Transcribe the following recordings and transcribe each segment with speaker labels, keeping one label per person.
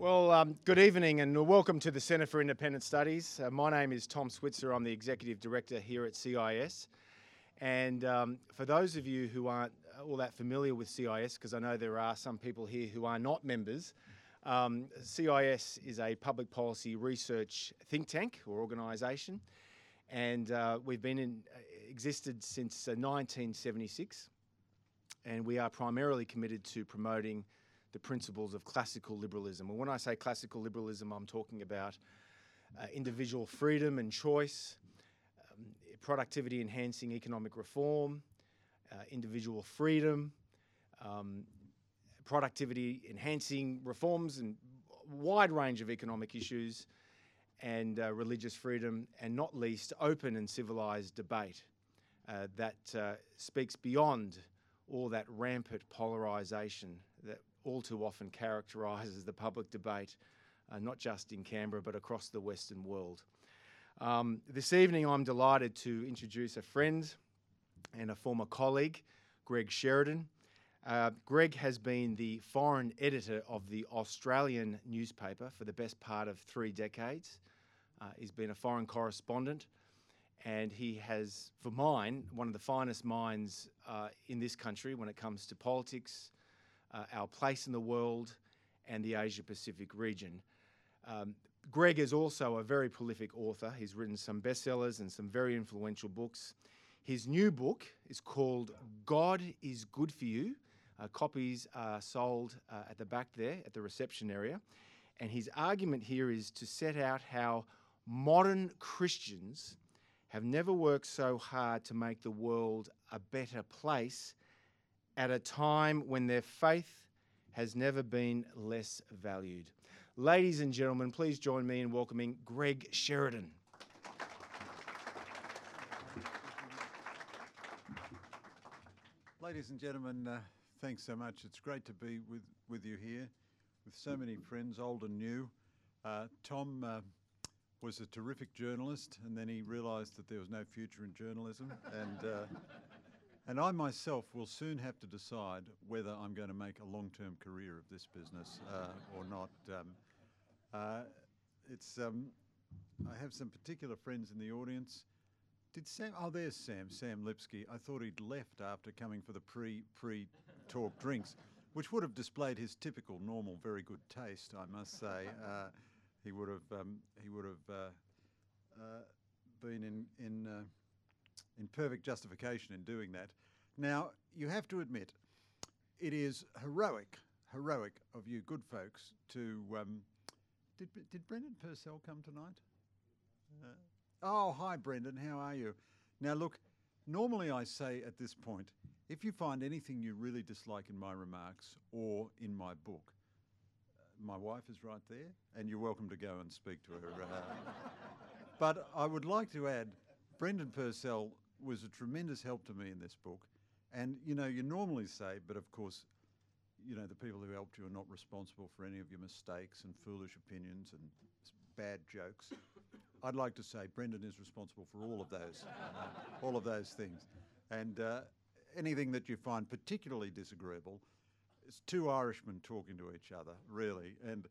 Speaker 1: Well, um, good evening and welcome to the Centre for Independent Studies. Uh, my name is Tom Switzer. I'm the Executive Director here at CIS. And um, for those of you who aren't all that familiar with CIS, because I know there are some people here who are not members, um, CIS is a public policy research think tank or organisation, and uh, we've been in uh, existed since uh, 1976, and we are primarily committed to promoting the principles of classical liberalism. And when I say classical liberalism, I'm talking about uh, individual freedom and choice, um, productivity enhancing economic reform, uh, individual freedom, um, productivity enhancing reforms and wide range of economic issues, and uh, religious freedom, and not least open and civilized debate uh, that uh, speaks beyond all that rampant polarization all too often characterises the public debate, uh, not just in Canberra but across the Western world. Um, this evening, I'm delighted to introduce a friend and a former colleague, Greg Sheridan. Uh, Greg has been the foreign editor of the Australian newspaper for the best part of three decades. Uh, he's been a foreign correspondent, and he has, for mine, one of the finest minds uh, in this country when it comes to politics, uh, our place in the world, and the Asia Pacific region. Um, Greg is also a very prolific author. He's written some bestsellers and some very influential books. His new book is called God is Good for You. Uh, copies are sold uh, at the back there at the reception area. And his argument here is to set out how modern Christians have never worked so hard to make the world a better place at a time when their faith has never been less valued. Ladies and gentlemen, please join me in welcoming Greg Sheridan.
Speaker 2: Ladies and gentlemen, uh, thanks so much. It's great to be with, with you here with so many friends, old and new. Uh, Tom uh, was a terrific journalist, and then he realised that there was no future in journalism. and uh, and I myself will soon have to decide whether I'm going to make a long-term career of this business uh, or not. Um, uh, it's um, I have some particular friends in the audience. Did Sam? Oh, there's Sam. Sam Lipski. I thought he'd left after coming for the pre pre talk drinks, which would have displayed his typical, normal, very good taste. I must say, uh, he would have um, he would have uh, uh, been in in uh, in perfect justification in doing that. Now, you have to admit, it is heroic, heroic of you good folks to. Um, did, did Brendan Purcell come tonight? Uh, oh, hi, Brendan. How are you? Now, look, normally I say at this point, if you find anything you really dislike in my remarks or in my book, uh, my wife is right there, and you're welcome to go and speak to her. Uh, but I would like to add Brendan Purcell was a tremendous help to me in this book. And you know, you normally say, but of course, you know, the people who helped you are not responsible for any of your mistakes and foolish opinions and bad jokes. I'd like to say Brendan is responsible for all of those, uh, all of those things, and uh, anything that you find particularly disagreeable. It's two Irishmen talking to each other, really, and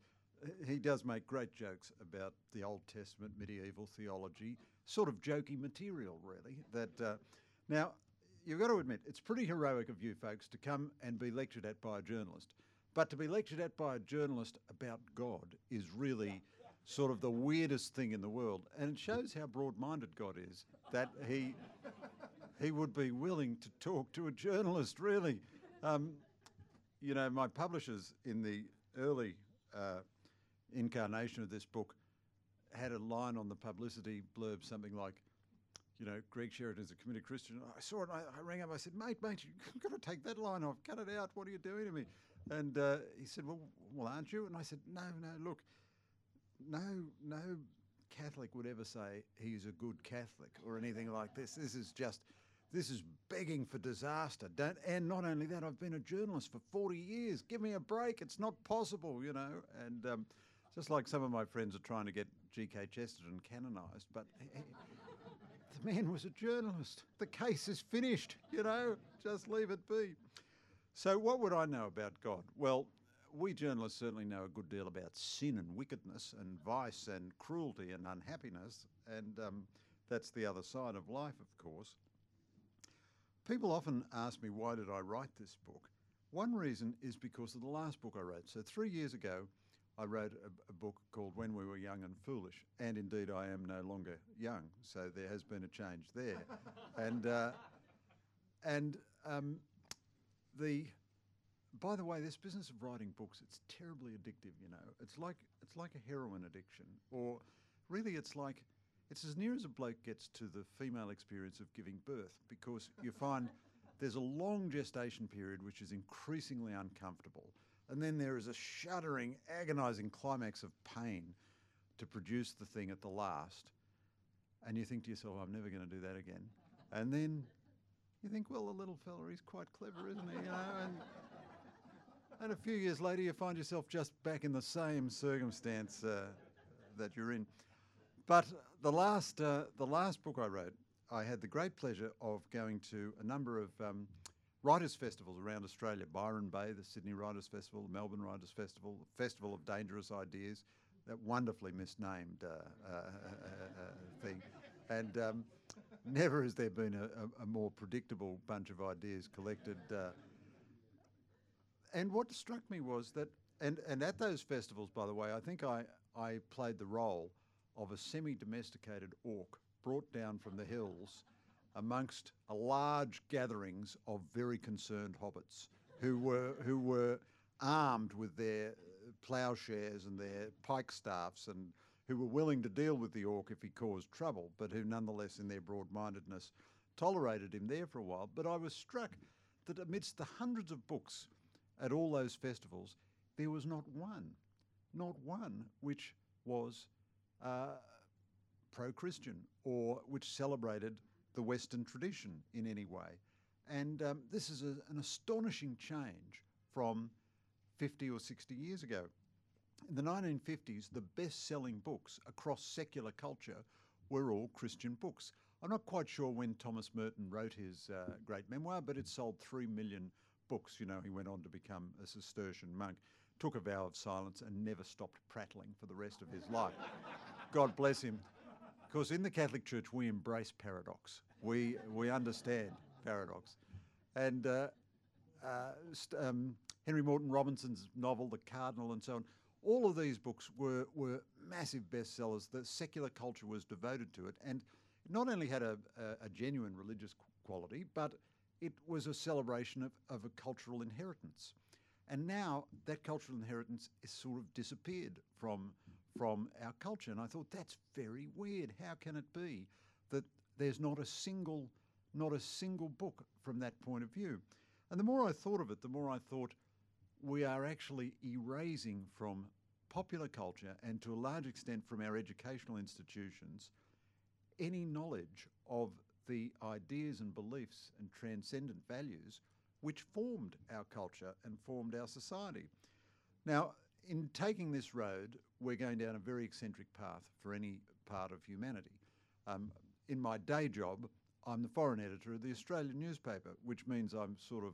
Speaker 2: he does make great jokes about the Old Testament, medieval theology, sort of jokey material, really. That uh, now you've got to admit it's pretty heroic of you folks to come and be lectured at by a journalist, but to be lectured at by a journalist about God is really sort of the weirdest thing in the world, and it shows how broad-minded God is that he he would be willing to talk to a journalist. Really, um, you know, my publishers in the early uh, incarnation of this book had a line on the publicity blurb, something like, you know, Greg Sheridan is a committed Christian. I saw it, I, I rang up, I said, mate, mate, you've got to take that line off, cut it out, what are you doing to me? And uh, he said, well, well, aren't you? And I said, no, no, look, no, no Catholic would ever say he's a good Catholic or anything like this. This is just, this is begging for disaster. Don't, and not only that, I've been a journalist for 40 years. Give me a break. It's not possible, you know. And um, just like some of my friends are trying to get G.K. Chesterton canonised, but he, the man was a journalist. The case is finished, you know, just leave it be. So, what would I know about God? Well, we journalists certainly know a good deal about sin and wickedness and vice and cruelty and unhappiness, and um, that's the other side of life, of course. People often ask me, why did I write this book? One reason is because of the last book I wrote. So, three years ago, I wrote a, a, book called When We Were Young and Foolish, and indeed I am no longer young, so there has been a change there. and uh, and um, the by the way, this business of writing books, it's terribly addictive, you know. It's like it's like a heroin addiction. Or really it's like it's as near as a bloke gets to the female experience of giving birth because you find there's a long gestation period which is increasingly uncomfortable. And then there is a shuddering, agonizing climax of pain to produce the thing at the last. And you think to yourself, I'm never going to do that again. And then you think, well, the little fella, he's quite clever, isn't he? You know, and, and a few years later, you find yourself just back in the same circumstance uh, that you're in. But the last, uh, the last book I wrote, I had the great pleasure of going to a number of um, writers' festivals around Australia Byron Bay, the Sydney Writers' Festival, the Melbourne Writers' Festival, Festival of Dangerous Ideas, that wonderfully misnamed uh, uh, uh, thing. And um, never has there been a, a, more predictable bunch of ideas collected. Uh, and what struck me was that, and, and at those festivals, by the way, I think I, I played the role of a semi domesticated orc brought down from the hills amongst a large gatherings of very concerned hobbits who were, who were armed with their ploughshares and their pike staffs and who were willing to deal with the orc if he caused trouble, but who nonetheless, in their broad mindedness, tolerated him there for a while. But I was struck that amidst the hundreds of books at all those festivals, there was not one, not one which was uh, pro Christian or which celebrated the Western tradition in any way. And um, this is a, an astonishing change from 50 or 60 years ago. In the 1950s, the best selling books across secular culture were all Christian books. I'm not quite sure when Thomas Merton wrote his uh, great memoir, but it sold 3 million books. You know, he went on to become a Cistercian monk, took a vow of silence, and never stopped prattling for the rest of his life. God bless him. Because in the Catholic Church, we embrace paradox. We, we understand paradox. And uh, uh, um, Henry Morton Robinson's novel, The Cardinal, and so on, all of these books were, were massive bestsellers. The secular culture was devoted to it. And not only had a, a, a genuine religious quality, but it was a celebration of, of a cultural inheritance. And now that cultural inheritance has sort of disappeared from from our culture. And I thought that's very weird. How can it be that there's not a single, not a single book from that point of view? And the more I thought of it, the more I thought we are actually erasing from popular culture and to a large extent from our educational institutions any knowledge of the ideas and beliefs and transcendent values which formed our culture and formed our society. Now, in taking this road, we're going down a very eccentric path for any part of humanity. Um, in my day job, I'm the foreign editor of the Australian newspaper, which means I'm sort of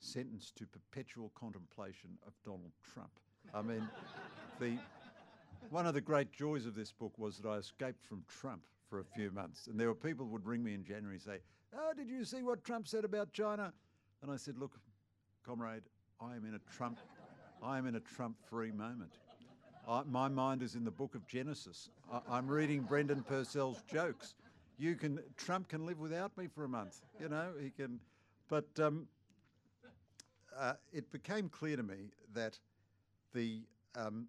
Speaker 2: sentenced to perpetual contemplation of Donald Trump. I mean, the, one of the great joys of this book was that I escaped from Trump for a few months. And there were people who would ring me in January and say, Oh, did you see what Trump said about China? And I said, Look, comrade, I am in a Trump I am in a Trump free moment. I, my mind is in the book of Genesis. I, am reading Brendan Purcell's jokes. You can Trump can live without me for a month. You know he can, but um, uh, it became clear to me that the um,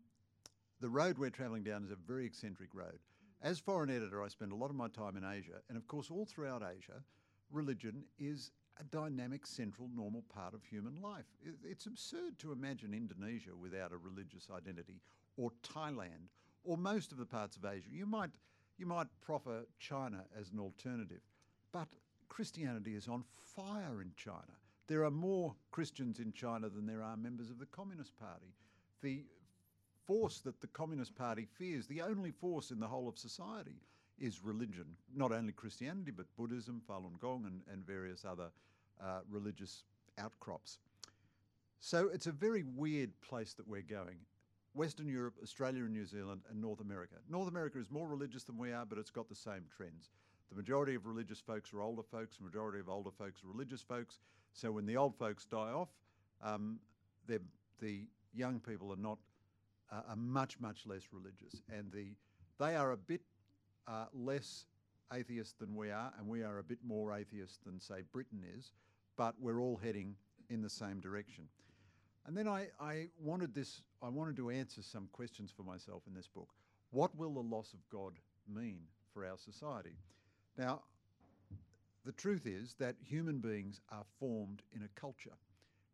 Speaker 2: the road we're travelling down is a very eccentric road. As foreign editor, I spend a lot of my time in Asia, and of course, all throughout Asia, religion is a dynamic, central, normal part of human life. It's absurd to imagine Indonesia without a religious identity, or Thailand, or most of the parts of Asia. You might, you might proffer China as an alternative, but Christianity is on fire in China. There are more Christians in China than there are members of the Communist Party. The force that the Communist Party fears, the only force in the whole of society, is religion, not only Christianity, but Buddhism, Falun Gong, and, and various other uh, religious outcrops. So it's a very weird place that we're going. Western Europe, Australia and New Zealand, and North America. North America is more religious than we are, but it's got the same trends. The majority of religious folks are older folks, the majority of older folks are religious folks. So when the old folks die off, um, the young people are not uh, are much much less religious, and the they are a bit uh, less atheist than we are, and we are a bit more atheist than say Britain is, but we're all heading in the same direction. And then I, I wanted this I wanted to answer some questions for myself in this book. What will the loss of God mean for our society? Now, the truth is that human beings are formed in a culture,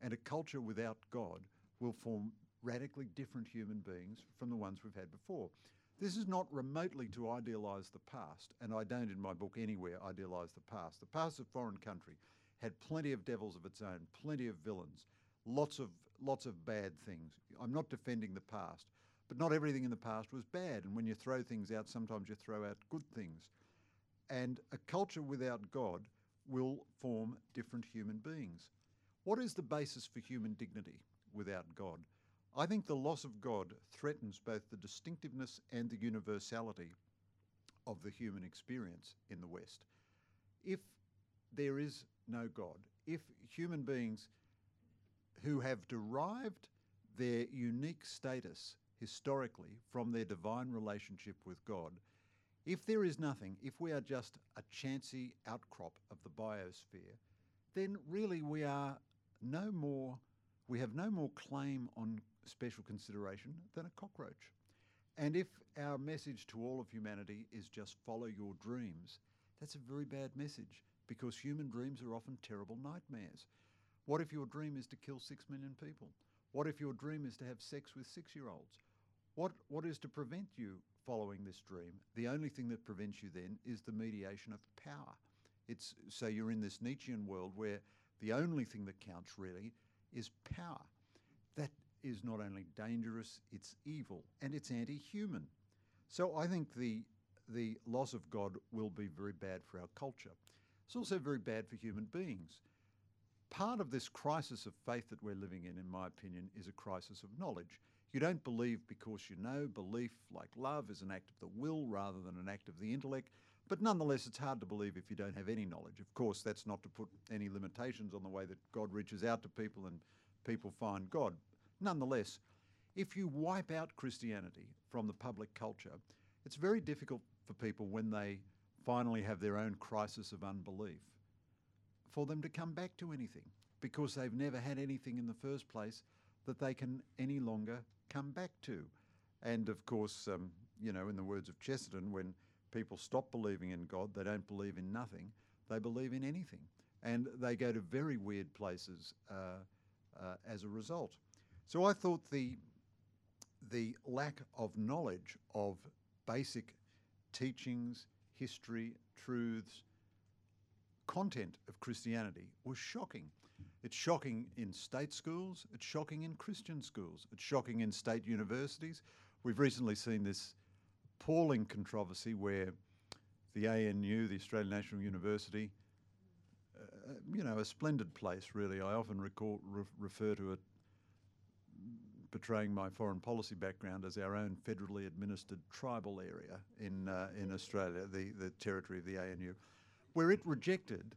Speaker 2: and a culture without God will form radically different human beings from the ones we've had before. This is not remotely to idealise the past, and I don't in my book anywhere idealise the past. The past of foreign country had plenty of devils of its own, plenty of villains, lots of lots of bad things. I'm not defending the past, but not everything in the past was bad. And when you throw things out, sometimes you throw out good things. And a culture without God will form different human beings. What is the basis for human dignity without God? I think the loss of God threatens both the distinctiveness and the universality of the human experience in the West. If there is no God, if human beings who have derived their unique status historically from their divine relationship with God if there is nothing, if we are just a chancy outcrop of the biosphere, then really we are no more, we have no more claim on special consideration than a cockroach. And if our message to all of humanity is just follow your dreams, that's a very bad message because human dreams are often terrible nightmares. What if your dream is to kill six million people? What if your dream is to have sex with six year olds? What, what is to prevent you following this dream. The only thing that prevents you then is the mediation of power. It's so you're in this Nietzschean world where the only thing that counts really is power. That is not only dangerous, it's evil and it's anti-human. So I think the the loss of God will be very bad for our culture. It's also very bad for human beings. Part of this crisis of faith that we're living in, in my opinion, is a crisis of knowledge. You don't believe because you know. Belief, like love, is an act of the will rather than an act of the intellect. But nonetheless, it's hard to believe if you don't have any knowledge. Of course, that's not to put any limitations on the way that God reaches out to people and people find God. Nonetheless, if you wipe out Christianity from the public culture, it's very difficult for people when they finally have their own crisis of unbelief for them to come back to anything because they've never had anything in the first place that they can any longer come back to. And of course, um, you know, in the words of Chesterton, when people stop believing in God, they don't believe in nothing, they believe in anything. And they go to very weird places uh, uh, as a result. So I thought the, the lack of knowledge of basic teachings, history, truths, content of Christianity was shocking. It's shocking in state schools, it's shocking in Christian schools, it's shocking in state universities. We've recently seen this appalling controversy where the ANU, the Australian National University, uh, you know, a splendid place, really. I often recall, re refer to it, portraying my foreign policy background as our own federally administered tribal area in, uh, in Australia, the, the territory of the ANU, where it rejected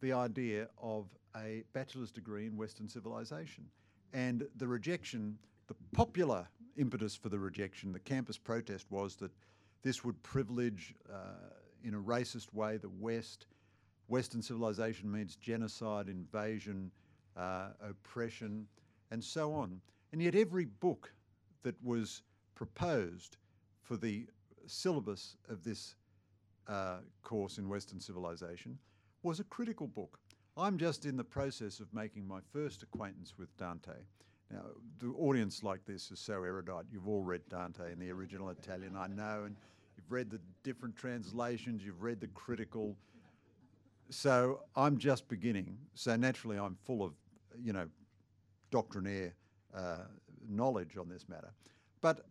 Speaker 2: the idea of a bachelor's degree in Western civilization. And the rejection, the popular impetus for the rejection, the campus protest was that this would privilege, uh, in a racist way, the West. Western civilization means genocide, invasion, uh, oppression, and so on. And yet, every book that was proposed for the syllabus of this uh, course in Western civilization was a critical book. I'm just in the process of making my first acquaintance with Dante. Now, the audience like this is so erudite. You've all read Dante in the original Italian, I know, and you've read the different translations, you've read the critical. So I'm just beginning. So naturally, I'm full of, you know, doctrinaire uh, knowledge on this matter. But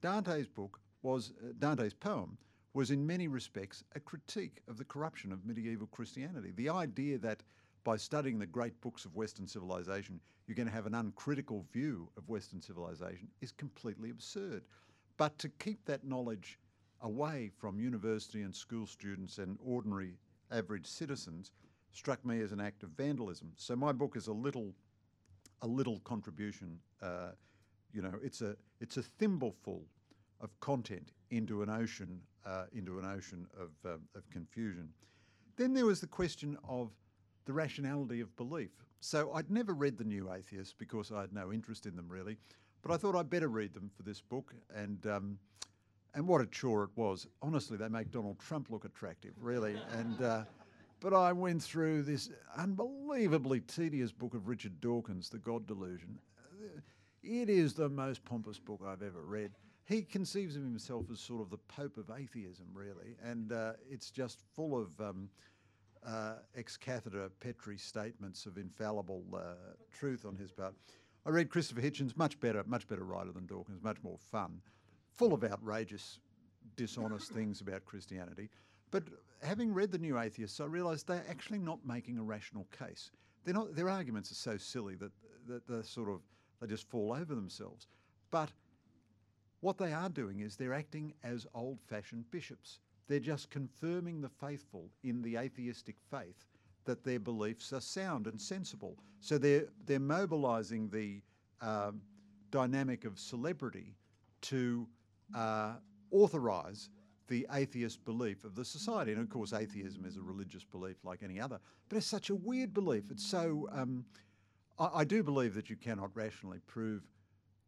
Speaker 2: Dante's book was, uh, Dante's poem was in many respects a critique of the corruption of medieval Christianity. The idea that by studying the great books of Western civilization, you're going to have an uncritical view of Western civilization is completely absurd. But to keep that knowledge away from university and school students and ordinary average citizens struck me as an act of vandalism. So my book is a little, a little contribution. Uh, you know, it's a it's a thimbleful of content into an ocean uh, into an ocean of uh, of confusion. Then there was the question of the rationality of belief. So I'd never read the New Atheists because I had no interest in them really, but I thought I'd better read them for this book. And um, and what a chore it was. Honestly, they make Donald Trump look attractive, really. and uh, but I went through this unbelievably tedious book of Richard Dawkins, The God Delusion. It is the most pompous book I've ever read. He conceives of himself as sort of the Pope of atheism, really, and uh, it's just full of um, uh, ex cathedra Petri statements of infallible uh, truth on his part. I read Christopher Hitchens, much better, much better writer than Dawkins, much more fun, full of outrageous, dishonest things about Christianity. But having read the New Atheists, I realised they're actually not making a rational case. They're not, their arguments are so silly that, that they're sort of they just fall over themselves. But what they are doing is they're acting as old-fashioned bishops. They're just confirming the faithful in the atheistic faith that their beliefs are sound and sensible. So they're they're mobilising the um, dynamic of celebrity to uh, authorise the atheist belief of the society. And of course, atheism is a religious belief like any other, but it's such a weird belief. It's so. Um, I, I do believe that you cannot rationally prove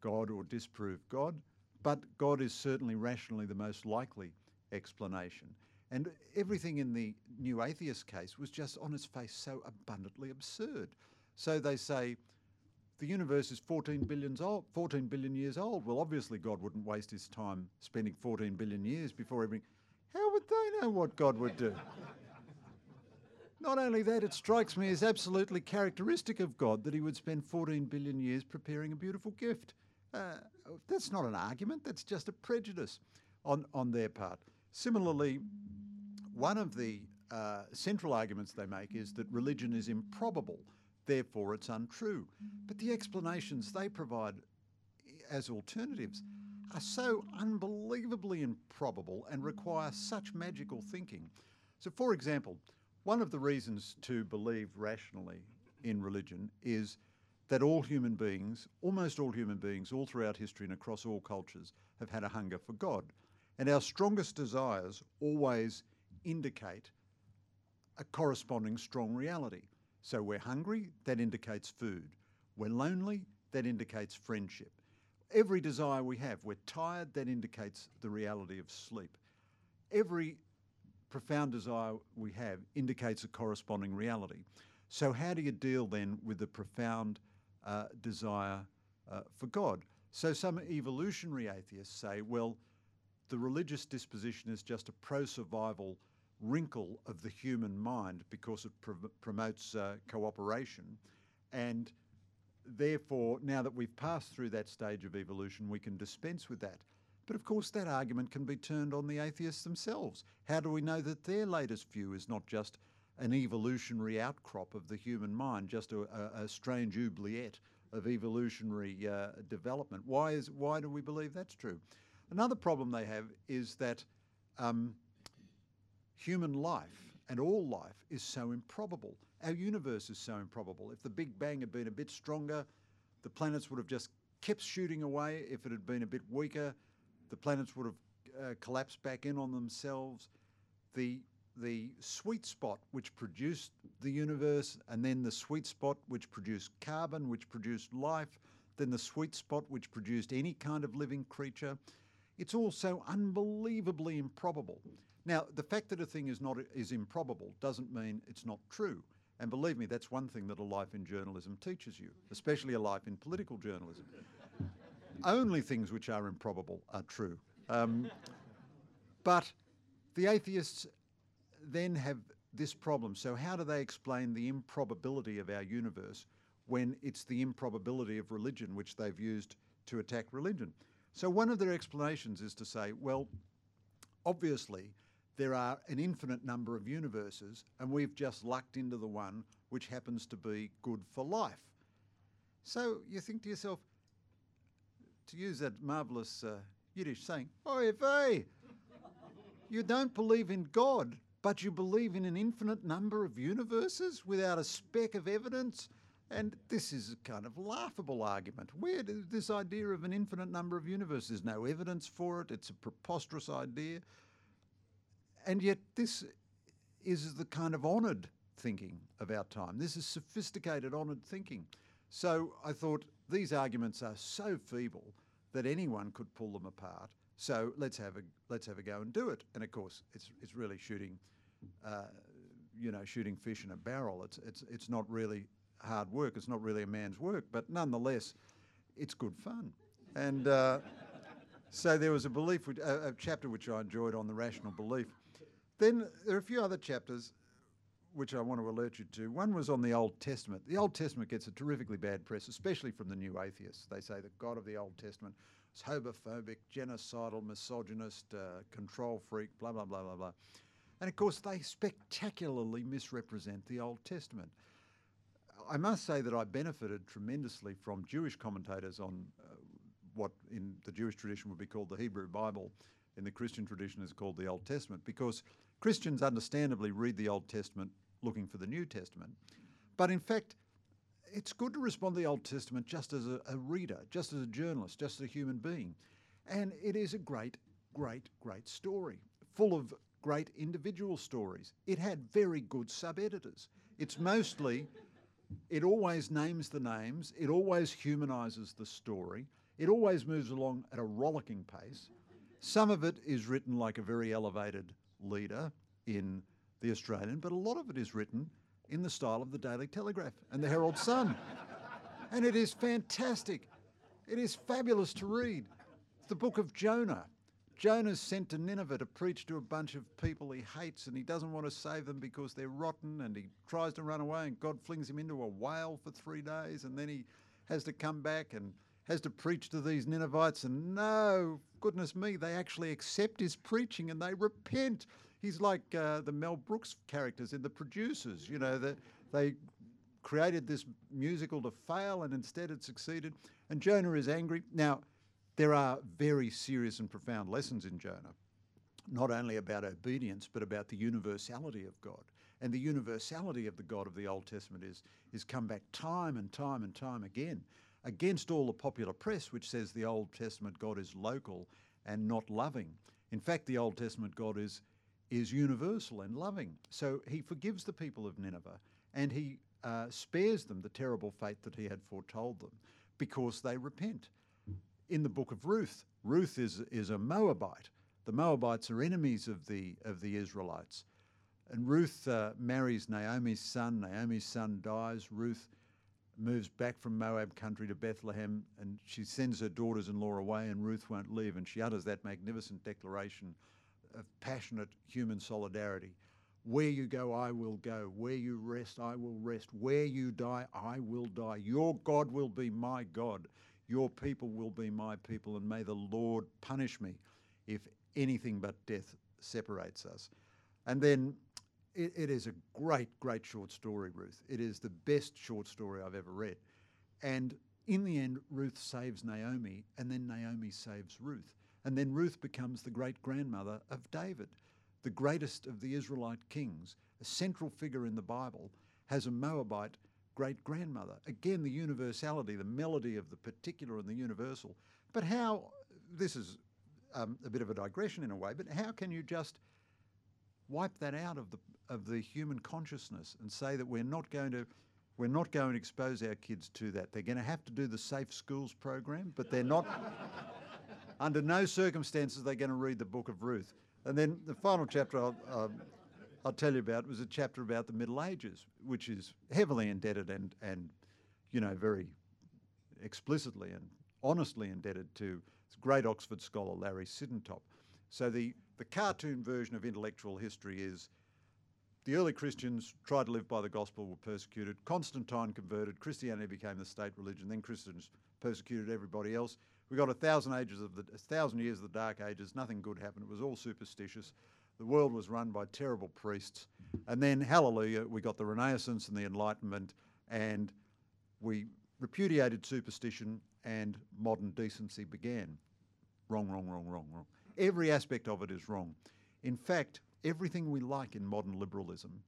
Speaker 2: God or disprove God, but God is certainly rationally the most likely explanation. And everything in the new atheist case was just on its face so abundantly absurd. So they say the universe is 14 billion, old, 14 billion years old. Well, obviously, God wouldn't waste his time spending 14 billion years before everything. How would they know what God would do? Not only that, it strikes me as absolutely characteristic of God that he would spend 14 billion years preparing a beautiful gift. Uh, that's not an argument, that's just a prejudice on, on their part. Similarly, one of the uh, central arguments they make is that religion is improbable therefore it's untrue. But the explanations they provide as alternatives are so unbelievably improbable and require such magical thinking. So, for example, one of the reasons to believe rationally in religion is that all human beings, almost all human beings, all throughout history and across all cultures, have had a hunger for God. And our strongest desires always indicate a corresponding strong reality. So we're hungry, that indicates food. We're lonely, that indicates friendship. Every desire we have, we're tired, that indicates the reality of sleep. Every profound desire we have indicates a corresponding reality. So, how do you deal then with the profound uh, desire uh, for God? So, some evolutionary atheists say, well, the religious disposition is just a pro survival wrinkle of the human mind because it pr promotes uh, cooperation. And therefore, now that we've passed through that stage of evolution, we can dispense with that. But of course, that argument can be turned on the atheists themselves. How do we know that their latest view is not just an evolutionary outcrop of the human mind, just a, a, strange oubliette of evolutionary uh, development? Why, is, why do we believe that's true? Another problem they have is that um, human life and all life is so improbable. Our universe is so improbable. If the Big Bang had been a bit stronger, the planets would have just kept shooting away. If it had been a bit weaker, the planets would have uh, collapsed back in on themselves. The the sweet spot which produced the universe, and then the sweet spot which produced carbon, which produced life, then the sweet spot which produced any kind of living creature. It's all so unbelievably improbable. Now, the fact that a thing is not is improbable doesn't mean it's not true. And believe me, that's one thing that a life in journalism teaches you, especially a life in political journalism. Only things which are improbable are true. Um, but the atheists then have this problem. So, how do they explain the improbability of our universe when it's the improbability of religion which they've used to attack religion? So, one of their explanations is to say, well, obviously, there are an infinite number of universes, and we've just lucked into the one which happens to be good for life. So you think to yourself, to use that marvellous uh, Yiddish saying, Oi vey, you don't believe in God, but you believe in an infinite number of universes without a speck of evidence. And this is a kind of laughable argument. Where does this idea of an infinite number of universes? There's no evidence for it. It's a preposterous idea. And yet, this is the kind of honoured thinking of our time. This is sophisticated, honoured thinking. So I thought these arguments are so feeble that anyone could pull them apart. So let's have a let's have a go and do it. And of course, it's it's really shooting, uh, you know, shooting fish in a barrel. It's it's it's not really hard work. It's not really a man's work, but nonetheless, it's good fun. And uh, so there was a belief, a, a chapter which I enjoyed on the rational belief. Then there are a few other chapters which I want to alert you to. One was on the Old Testament. The Old Testament gets a terrifically bad press, especially from the new atheists. They say the God of the Old Testament homophobic, genocidal, misogynist, uh, control freak, blah, blah, blah, blah, blah. And of course, they spectacularly misrepresent the Old Testament. I must say that I benefited tremendously from Jewish commentators on uh, what in the Jewish tradition would be called the Hebrew Bible, in the Christian tradition is called the Old Testament, because Christians understandably read the Old Testament looking for the New Testament. But in fact, it's good to respond to the Old Testament just as a, a reader, just as a journalist, just as a human being. And it is a great, great, great story, full of great individual stories. It had very good sub editors. It's mostly, it always names the names, it always humanises the story, it always moves along at a rollicking pace. Some of it is written like a very elevated leader in the Australian, but a lot of it is written in the style of the Daily Telegraph and the Herald Sun. and it is fantastic. It is fabulous to read. The book of Jonah. Jonah's sent to Nineveh to preach to a bunch of people he hates and he doesn't want to save them because they're rotten and he tries to run away and God flings him into a whale for three days and then he has to come back and has to preach to these Ninevites and no, goodness me, they actually accept his preaching and they repent. He's like uh, the Mel Brooks characters in The Producers. You know, the, they created this musical to fail and instead it succeeded. And Jonah is angry. Now, there are very serious and profound lessons in Jonah, not only about obedience, but about the universality of God. And the universality of the God of the Old Testament is, is come back time and time and time again against all the popular press, which says the Old Testament God is local and not loving. In fact, the Old Testament God is, is universal and loving. So he forgives the people of Nineveh and he uh, spares them the terrible fate that he had foretold them because they repent. In the book of Ruth, Ruth is, is a Moabite. The Moabites are enemies of the, of the Israelites. And Ruth uh, marries Naomi's son. Naomi's son dies. Ruth moves back from Moab country to Bethlehem and she sends her daughters in law away, and Ruth won't leave. And she utters that magnificent declaration of passionate human solidarity. Where you go, I will go. Where you rest, I will rest. Where you die, I will die. Your God will be my God. Your people will be my people. And may the Lord punish me if anything but death separates us. And then it, it is a great, great short story, Ruth. It is the best short story I've ever read. And in the end, Ruth saves Naomi, and then Naomi saves Ruth. And then Ruth becomes the great grandmother of David, the greatest of the Israelite kings, a central figure in the Bible, has a Moabite great grandmother. Again, the universality, the melody of the particular and the universal. But how, this is um, a bit of a digression in a way, but how can you just wipe that out of the of the human consciousness and say that we're not going to we're not going to expose our kids to that. They're going to have to do the Safe Schools program, but they're not. Under no circumstances are they're going to read the Book of Ruth. And then the final chapter I'll, um, I'll tell you about was a chapter about the Middle Ages, which is heavily indebted and and you know very explicitly and honestly indebted to great Oxford scholar Larry Siedentop. So the the cartoon version of intellectual history is the early Christians tried to live by the gospel, were persecuted. Constantine converted. Christianity became the state religion. Then Christians persecuted everybody else. We got a thousand ages of the thousand years of the Dark Ages. Nothing good happened. It was all superstitious. The world was run by terrible priests. And then, hallelujah, we got the Renaissance and the Enlightenment, and we repudiated superstition and modern decency began. Wrong, wrong, wrong, wrong, wrong. Every aspect of it is wrong. In fact, everything we like in modern liberalism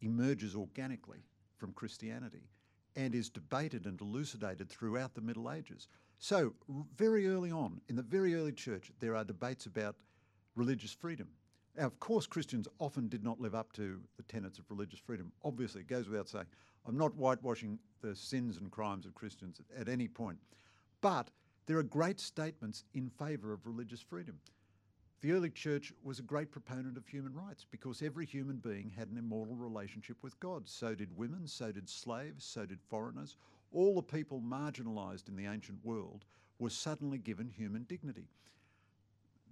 Speaker 2: emerges organically from Christianity and is debated and elucidated throughout the Middle Ages. So, very early on, in the very early church, there are debates about religious freedom. Now, of course, Christians often did not live up to the tenets of religious freedom. Obviously, it goes without saying. I'm not whitewashing the sins and crimes of Christians at, any point. But there are great statements in favour of religious freedom. The early church was a great proponent of human rights because every human being had an immortal relationship with God. So did women, so did slaves, so did foreigners. All the people marginalised in the ancient world were suddenly given human dignity.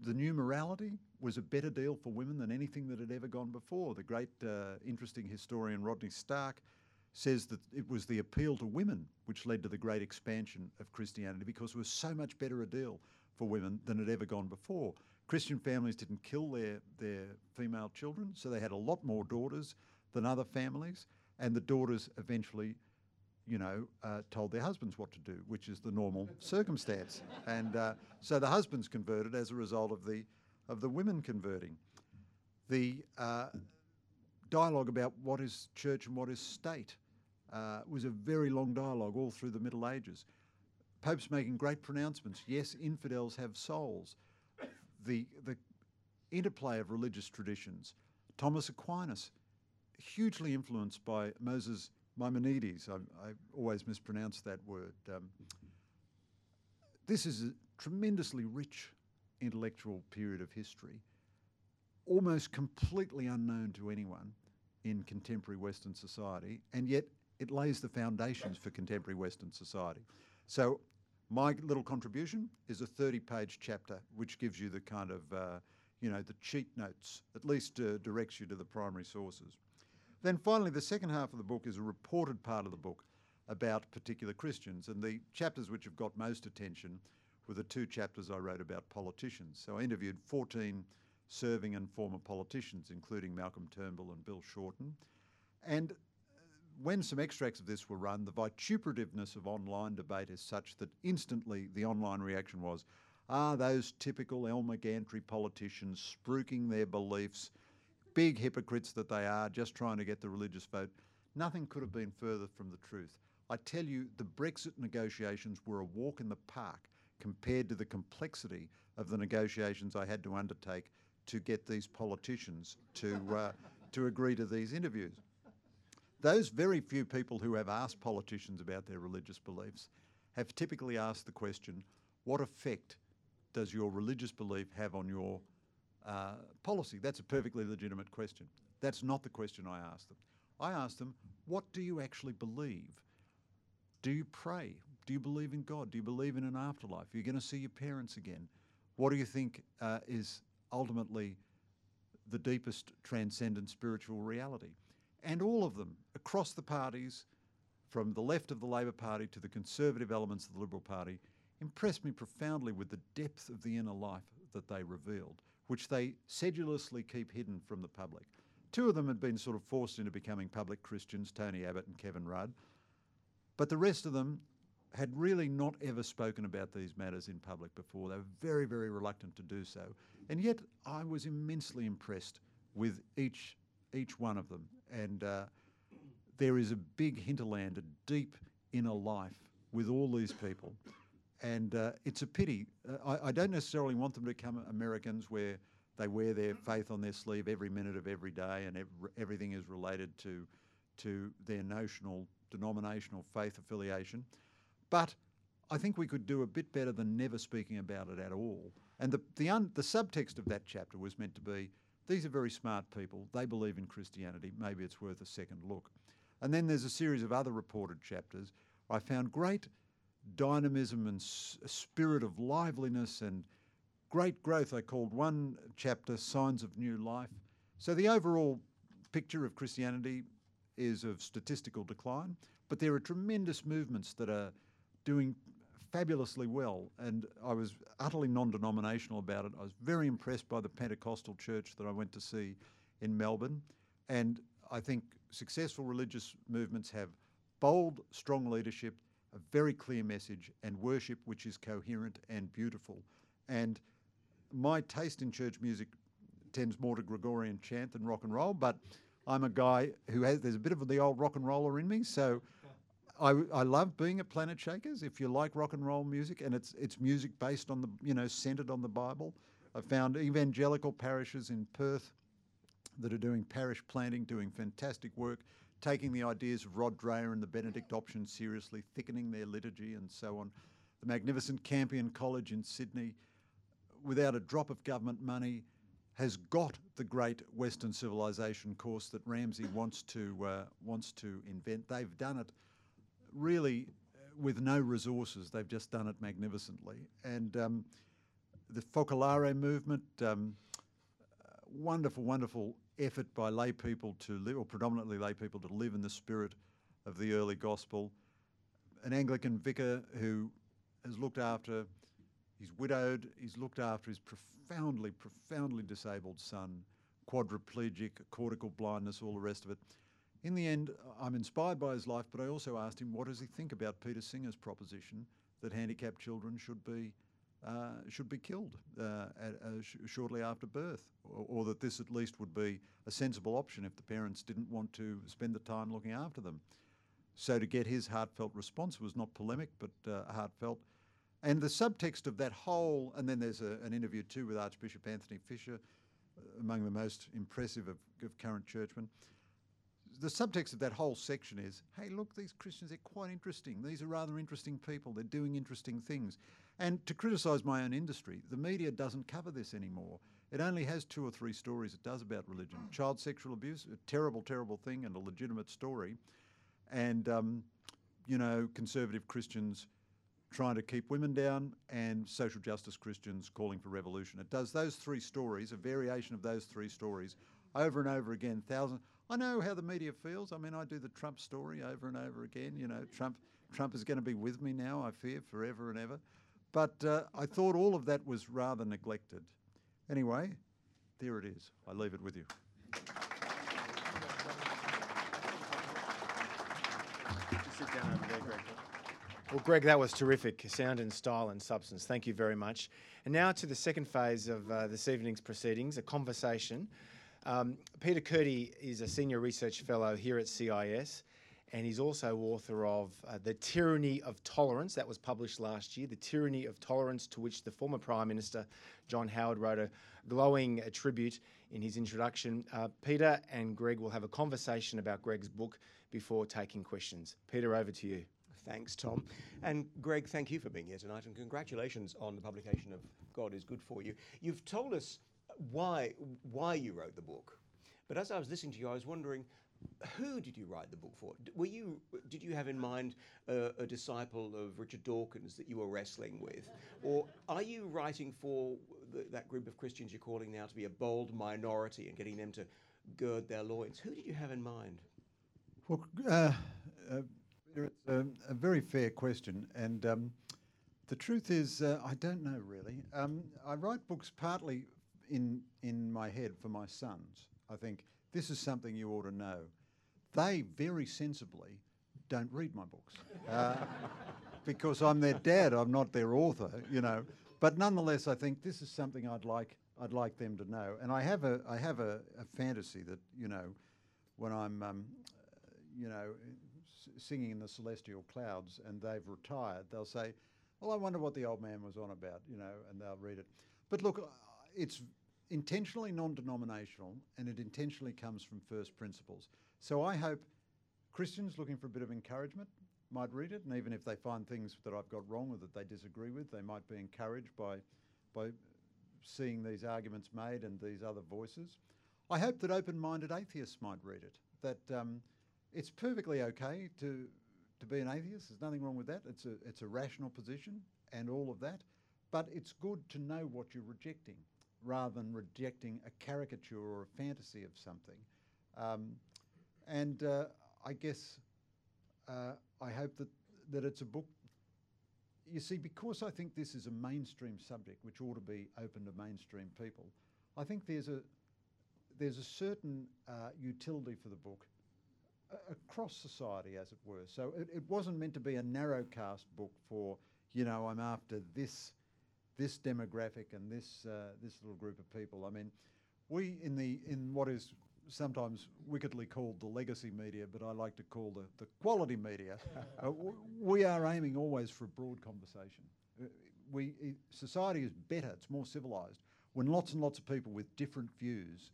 Speaker 2: The new morality was a better deal for women than anything that had ever gone before. The great, uh, interesting historian Rodney Stark says that it was the appeal to women which led to the great expansion of Christianity because it was so much better a deal for women than had ever gone before. Christian families didn't kill their, their female children, so they had a lot more daughters than other families, and the daughters eventually, you know, uh, told their husbands what to do, which is the normal circumstance. And uh, so the husbands converted as a result of the, of the women converting. The uh, dialogue about what is church and what is state uh, was a very long dialogue all through the Middle Ages. Popes making great pronouncements. Yes, infidels have souls. The, the interplay of religious traditions. Thomas Aquinas, hugely influenced by Moses Maimonides. I, I always mispronounce that word. Um, this is a tremendously rich intellectual period of history, almost completely unknown to anyone in contemporary Western society, and yet it lays the foundations for contemporary Western society. So, my little contribution is a 30 page chapter which gives you the kind of, uh, you know, the cheat notes, at least uh, directs you to the primary sources. Then finally, the second half of the book is a reported part of the book about particular Christians, and the chapters which have got most attention were the two chapters I wrote about politicians. So I interviewed 14 serving and former politicians, including Malcolm Turnbull and Bill Shorten. And uh, when some extracts of this were run, the vituperativeness of online debate is such that instantly the online reaction was, are those typical Elmer Gantry politicians spruiking their beliefs, big hypocrites that they are, just trying to get the religious vote. Nothing could have been further from the truth. I tell you, the Brexit negotiations were a walk in the park compared to the complexity of the negotiations I had to undertake to get these politicians to, uh, to agree to these interviews. Those very few people who have asked politicians about their religious beliefs have typically asked the question what effect does your religious belief have on your uh, policy? That's a perfectly legitimate question. That's not the question I asked them. I asked them, what do you actually believe? Do you pray? Do you believe in God? Do you believe in an afterlife? Are you going to see your parents again? What do you think uh, is ultimately the deepest transcendent spiritual reality? And all of them, across the parties, from the left of the Labor Party to the conservative elements of the Liberal Party, impressed me profoundly with the depth of the inner life that they revealed, which they sedulously keep hidden from the public. Two of them had been sort of forced into becoming public Christians, Tony Abbott and Kevin Rudd. But the rest of them had really not ever spoken about these matters in public before. They were very, very reluctant to do so. And yet I was immensely impressed with each, each one of them. And uh, there is a big hinterland, a deep inner life with all these people. And uh, it's a pity. Uh, I, I, don't necessarily want them to become Americans where they wear their faith on their sleeve every minute of every day and ev everything is related to, to their notional, denominational faith affiliation. But I think we could do a bit better than never speaking about it at all. And the, the, un, the subtext of that chapter was meant to be these are very smart people. They believe in Christianity. Maybe it's worth a second look. And then there's a series of other reported chapters. I found great dynamism and spirit of liveliness and great growth. I called one chapter Signs of New Life. So the overall picture of Christianity is of statistical decline, but there are tremendous movements that are doing fabulously well, and I was utterly non-denominational about it. I was very impressed by the Pentecostal church that I went to see in Melbourne, and I think successful religious movements have bold, strong leadership, a very clear message, and worship which is coherent and beautiful. And my taste in church music tends more to Gregorian chant than rock and roll, but I'm a guy who has, there's a bit of the old rock and roller in me, so I, I love being at Planet Shakers. If you like rock and roll music, and it's it's music based on the you know centered on the Bible. I found evangelical parishes in Perth that are doing parish planting, doing fantastic work, taking the ideas of Rod Dreher and the Benedict option seriously, thickening their liturgy and so on. The magnificent Campion College in Sydney, without a drop of government money, has got the great Western civilization course that Ramsay wants to uh, wants to invent. They've done it really uh, with no resources. They've just done it magnificently. And um, the Focolare movement, um, uh, wonderful, wonderful effort by lay people to live, or predominantly lay people to live in the spirit of the early gospel. An Anglican vicar who has looked after, he's widowed, he's looked after his profoundly, profoundly disabled son, quadriplegic, cortical blindness, all the rest of it. In the end, I'm inspired by his life, but I also asked him, what does he think about Peter Singer's proposition that handicapped children should be uh, should be killed uh, at, uh, sh shortly after birth, or, or, that this at least would be a sensible option if the parents didn't want to spend the time looking after them. So to get his heartfelt response was not polemic, but uh, heartfelt. And the subtext of that whole, and then there's a, an interview too with Archbishop Anthony Fisher, uh, among the most impressive of, of current churchmen the subtext of that whole section is, hey, look, these Christians, they're quite interesting. These are rather interesting people. They're doing interesting things. And to criticise my own industry, the media doesn't cover this anymore. It only has two or three stories it does about religion. Child sexual abuse, a terrible, terrible thing and a legitimate story. And, um, you know, conservative Christians trying to keep women down and social justice Christians calling for revolution. It does those three stories, a variation of those three stories, over and over again, thousands. I know how the media feels. I mean, I do the Trump story over and over again. You know, Trump, Trump is going to be with me now, I fear, forever and ever. But uh, I thought all of that was rather neglected. Anyway, there it is. I leave it with you.
Speaker 1: Well, Greg, that was terrific. Sound and style and substance. Thank you very much. And now to the second phase of uh, this evening's proceedings, a conversation um, Peter Kurti is a senior research fellow here at CIS, and he's also author of uh, The Tyranny of Tolerance, that was published last year, The Tyranny of Tolerance, to which the former Prime Minister John Howard wrote a glowing uh, tribute in his introduction. Uh, Peter and Greg will have a conversation about Greg's book before taking questions. Peter, over to you.
Speaker 3: Thanks, Tom. And Greg, thank you for being here tonight, and congratulations on the publication of God is Good for You. You've told us why why you wrote the book. But as I was listening to you, I was wondering, who did you write the book for? Were you did you have in mind uh, a disciple of Richard Dawkins that you were wrestling with, or are you writing for the, that group of Christians you're calling now to be a bold minority and getting them to gird their loins? Who did you have in mind?
Speaker 2: Well, uh, uh, it's a, a, very fair question, and um, the truth is, uh, I don't know really. Um, I write books partly in in my head for my sons. I think this is something you ought to know. They very sensibly don't read my books uh, because I'm their dad. I'm not their author, you know. But nonetheless, I think this is something I'd like I'd like them to know. And I have a I have a, a fantasy that you know, when I'm um, you know singing in the celestial clouds and they've retired, they'll say, "Well, I wonder what the old man was on about," you know, and they'll read it. But look, it's intentionally non-denominational and it intentionally comes from first principles. So I hope Christians looking for a bit of encouragement might read it and even if they find things that I've got wrong or that they disagree with, they might be encouraged by, by seeing these arguments made and these other voices. I hope that open-minded atheists might read it, that um, it's perfectly okay to, to be an atheist. There's nothing wrong with that. It's a, it's a rational position and all of that. But it's good to know what you're rejecting rather than rejecting a caricature or a fantasy of something. Um, and uh, I guess uh, I hope that, that it's a book you see, because I think this is a mainstream subject which ought to be open to mainstream people, I think there's a there's a certain uh, utility for the book uh, across society, as it were. So it, it wasn't meant to be a narrowcast book for you know I'm after this this demographic and this uh, this little group of people. I mean, we in the in what is sometimes wickedly called the legacy media, but I like to call the, the quality media. uh, we are aiming always for a broad conversation. Uh, we, society is better, it's more civilised when lots and lots of people with different views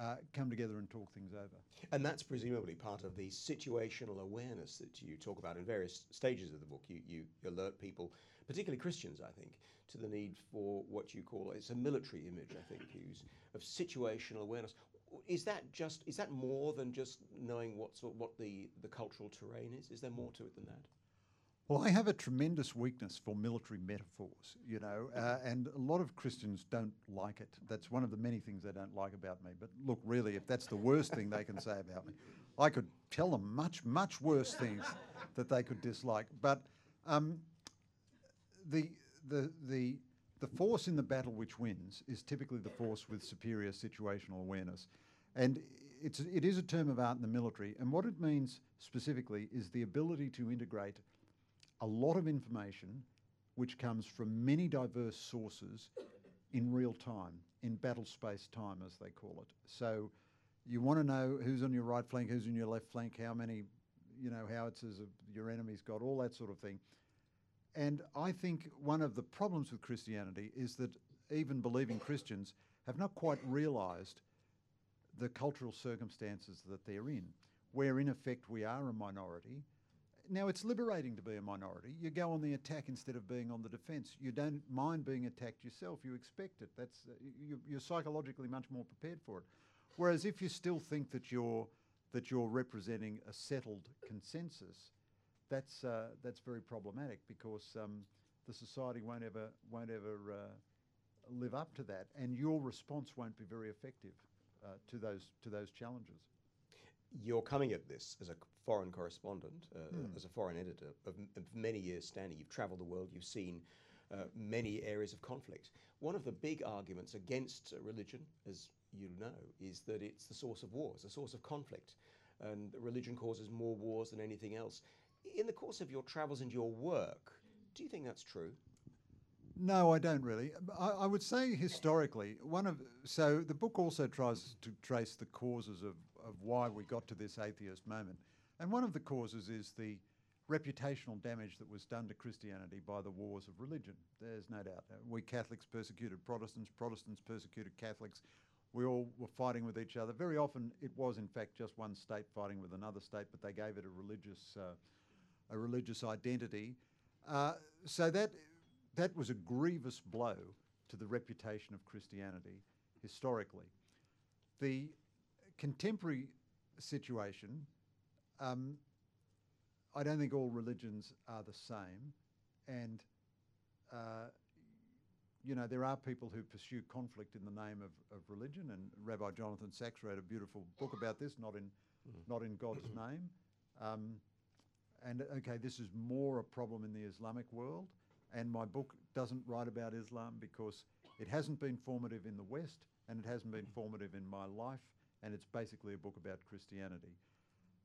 Speaker 2: uh, come together and talk things over.
Speaker 3: And that's presumably part of the situational awareness that you talk about in various stages of the book. You, you alert people, particularly Christians, I think, to the need for what you call it's a military image, I think, use of situational awareness. Is that just is that more than just knowing what sort, what the, the cultural terrain is? Is there more to it than that?
Speaker 2: Well, I have a tremendous weakness for military metaphors, you know, uh, and a lot of Christians don't like it. That's one of the many things they don't like about me. But look, really, if that's the worst thing they can say about me, I could tell them much, much worse things that they could dislike. But um, the, the, the, the force in the battle which wins is typically the force with superior situational awareness. And it's, it is a term of art in the military. And what it means specifically is the ability to integrate a lot of information which comes from many diverse sources in real time, in battle space time, as they call it. So you want to know who's on your right flank, who's on your left flank, how many, you know, howitzers your enemy's got, all that sort of thing. And I think one of the problems with Christianity is that even believing Christians have not quite realised the cultural circumstances that they're in, where in effect we are a minority. Now, it's liberating to be a minority. You go on the attack instead of being on the defence. You don't mind being attacked yourself. You expect it. That's uh, you, you're psychologically much more prepared for it. Whereas if you still think that you're that you're representing a settled consensus, that's uh, that's very problematic because um, the society won't ever won't ever uh, live up to that, and your response won't be very effective uh, to those to those challenges.
Speaker 3: You're coming at this as a foreign correspondent, uh, as a foreign editor of, m- of many years standing. You've travelled the world. You've seen uh, many areas of conflict. One of the big arguments against religion, as you know, is that it's the source of wars, the source of conflict, and religion causes more wars than anything else. In the course of your travels and your work, do you think that's true?
Speaker 2: No, I don't really. I, I would say historically, one of so the book also tries to trace the causes of, of why we got to this atheist moment, and one of the causes is the reputational damage that was done to Christianity by the wars of religion. There's no doubt. We Catholics persecuted Protestants, Protestants persecuted Catholics. We all were fighting with each other. Very often, it was in fact just one state fighting with another state, but they gave it a religious, uh, a religious identity. Uh, so that that was a grievous blow to the reputation of Christianity historically. The contemporary situation, um, I don't think all religions are the same, and uh, you know there are people who pursue conflict in the name of, of religion, and Rabbi Jonathan Sacks wrote a beautiful book about this, not in not in God's name. Um, and okay, this is more a problem in the Islamic world. And my book doesn't write about Islam because it hasn't been formative in the West and it hasn't been formative in my life. And it's basically a book about Christianity.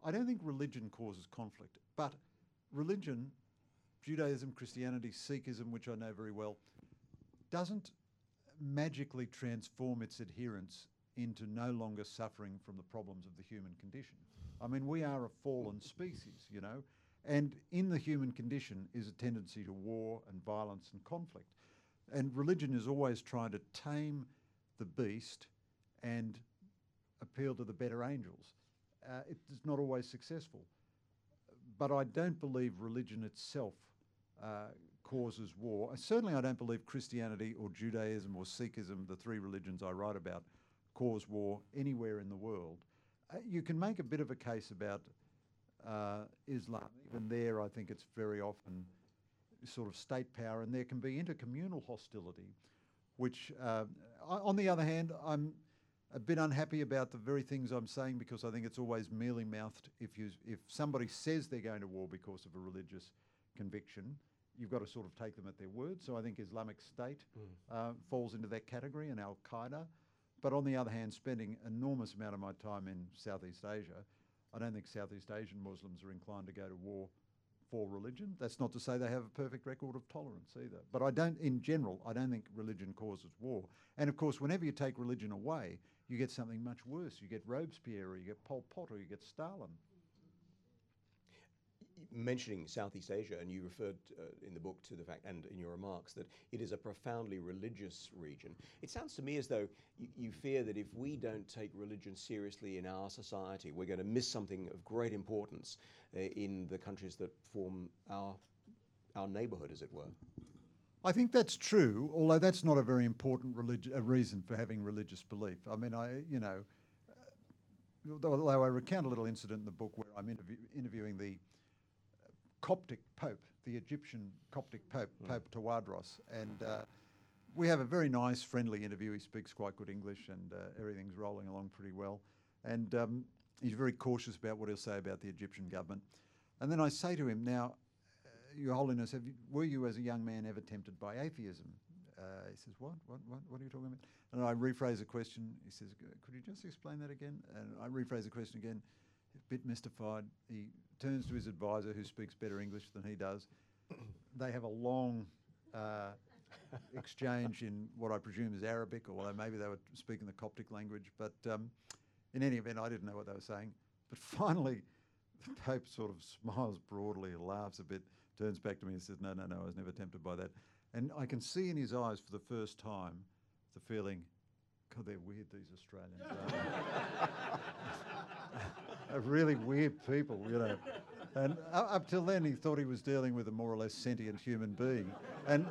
Speaker 2: I don't think religion causes conflict, but religion, Judaism, Christianity, Sikhism, which I know very well, doesn't magically transform its adherents into no longer suffering from the problems of the human condition. I mean, we are a fallen species, you know, and in the human condition is a tendency to war and violence and conflict. And religion is always trying to tame the beast and appeal to the better angels. Uh, it is not always successful. But I don't believe religion itself uh, causes war. Uh, Certainly, I don't believe Christianity or Judaism or Sikhism, the three religions I write about, cause war anywhere in the world. Uh, you can make a bit of a case about uh, Islam. Even there, I think it's very often sort of state power, and there can be intercommunal hostility, which, uh, o- on the other hand, I'm a bit unhappy about the very things I'm saying because I think it's always mealy mouthed. If you if somebody says they're going to war because of a religious conviction, you've got to sort of take them at their word. So I think Islamic State uh, falls into that category and Al Qaeda. But on the other hand, spending enormous amount of my time in Southeast Asia, I don't think Southeast Asian Muslims are inclined to go to war for religion. That's not to say they have a perfect record of tolerance either. But I don't, in general, I don't think religion causes war. And of course, whenever you take religion away, you get something much worse. You get Robespierre, or you get Pol Pot, or you get Stalin.
Speaker 3: Mentioning Southeast Asia, and you referred uh, in the book to the fact, and in your remarks, that it is a profoundly religious region. It sounds to me as though you, fear that if we don't take religion seriously in our society, we're going to miss something of great importance uh, in the countries that form our our neighbourhood, as it were.
Speaker 2: I think that's true, although that's not a very important religi- reason for having religious belief. I mean, I, you know, uh, although I recount a little incident in the book where I'm interview- interviewing the Coptic Pope, the Egyptian Coptic Pope, Pope Tawadros, and uh, we have a very nice, friendly interview. He speaks quite good English, and uh, everything's rolling along pretty well. And um, he's very cautious about what he'll say about the Egyptian government. And then I say to him, "Now, uh, Your Holiness, have you, were you as a young man ever tempted by atheism?" Uh, he says, "What? What? What? What are you talking about?" And I rephrase the question. He says, "Could you just explain that again?" And I rephrase the question again, a bit mystified. He turns to his advisor, who speaks better English than he does. they have a long uh, exchange in what I presume is Arabic, although maybe they were speaking the Coptic language. But um, in any event, I didn't know what they were saying. But finally, the Pope sort of smiles broadly, laughs a bit, turns back to me and says, No, no, no, I was never tempted by that. And I can see in his eyes for the first time the feeling, God, they're weird, these Australians. are really weird people, you know. And up till then, he thought he was dealing with a more or less sentient human being. And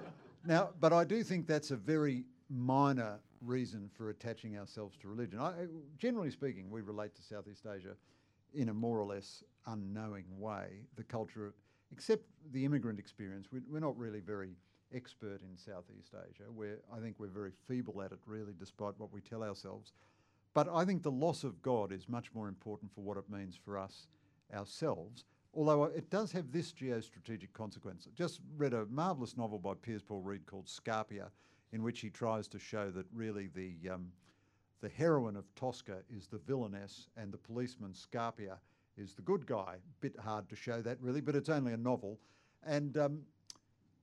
Speaker 2: now, but I do think that's a very minor reason for attaching ourselves to religion. I- generally speaking, we relate to Southeast Asia in a more or less unknowing way. The culture, of, except the immigrant experience, we, we're not really very expert in Southeast Asia. We're, I think we're very feeble at it, really, despite what we tell ourselves. But I think the loss of God is much more important for what it means for us ourselves, although it does have this geostrategic consequence. I just read a marvellous novel by Piers Paul Read called Scarpia, in which he tries to show that really the, um, the heroine of Tosca is the villainess and the policeman Scarpia is the good guy. Bit hard to show that really, but it's only a novel. And um,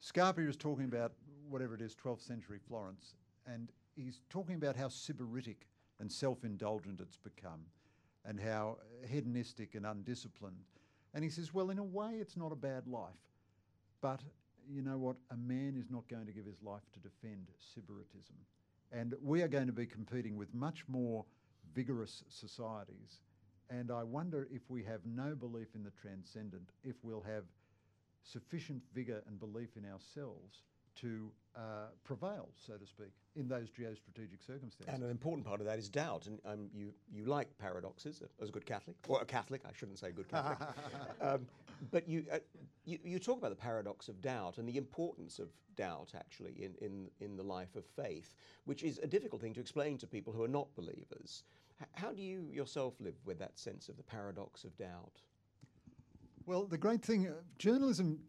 Speaker 2: Scarpia is talking about whatever it is, 12th century Florence, and he's talking about how sybaritic and self indulgent it's become, and how hedonistic and undisciplined. And he says, well, in a way, it's not a bad life, but you know what? A man is not going to give his life to defend sybaritism. And we are going to be competing with much more vigorous societies. And I wonder if we have no belief in the transcendent, if we'll have sufficient vigour and belief in ourselves to uh, prevail, so to speak, in those geostrategic circumstances.
Speaker 3: And an important part of that is doubt. And um, you, you like paradoxes as a good Catholic, or a Catholic, I shouldn't say good Catholic. um, but you, uh, you, you talk about the paradox of doubt and the importance of doubt, actually, in, in, in the life of faith, which is a difficult thing to explain to people who are not believers. H- how do you yourself live with that sense of the paradox of doubt?
Speaker 2: Well, the great thing, uh, journalism,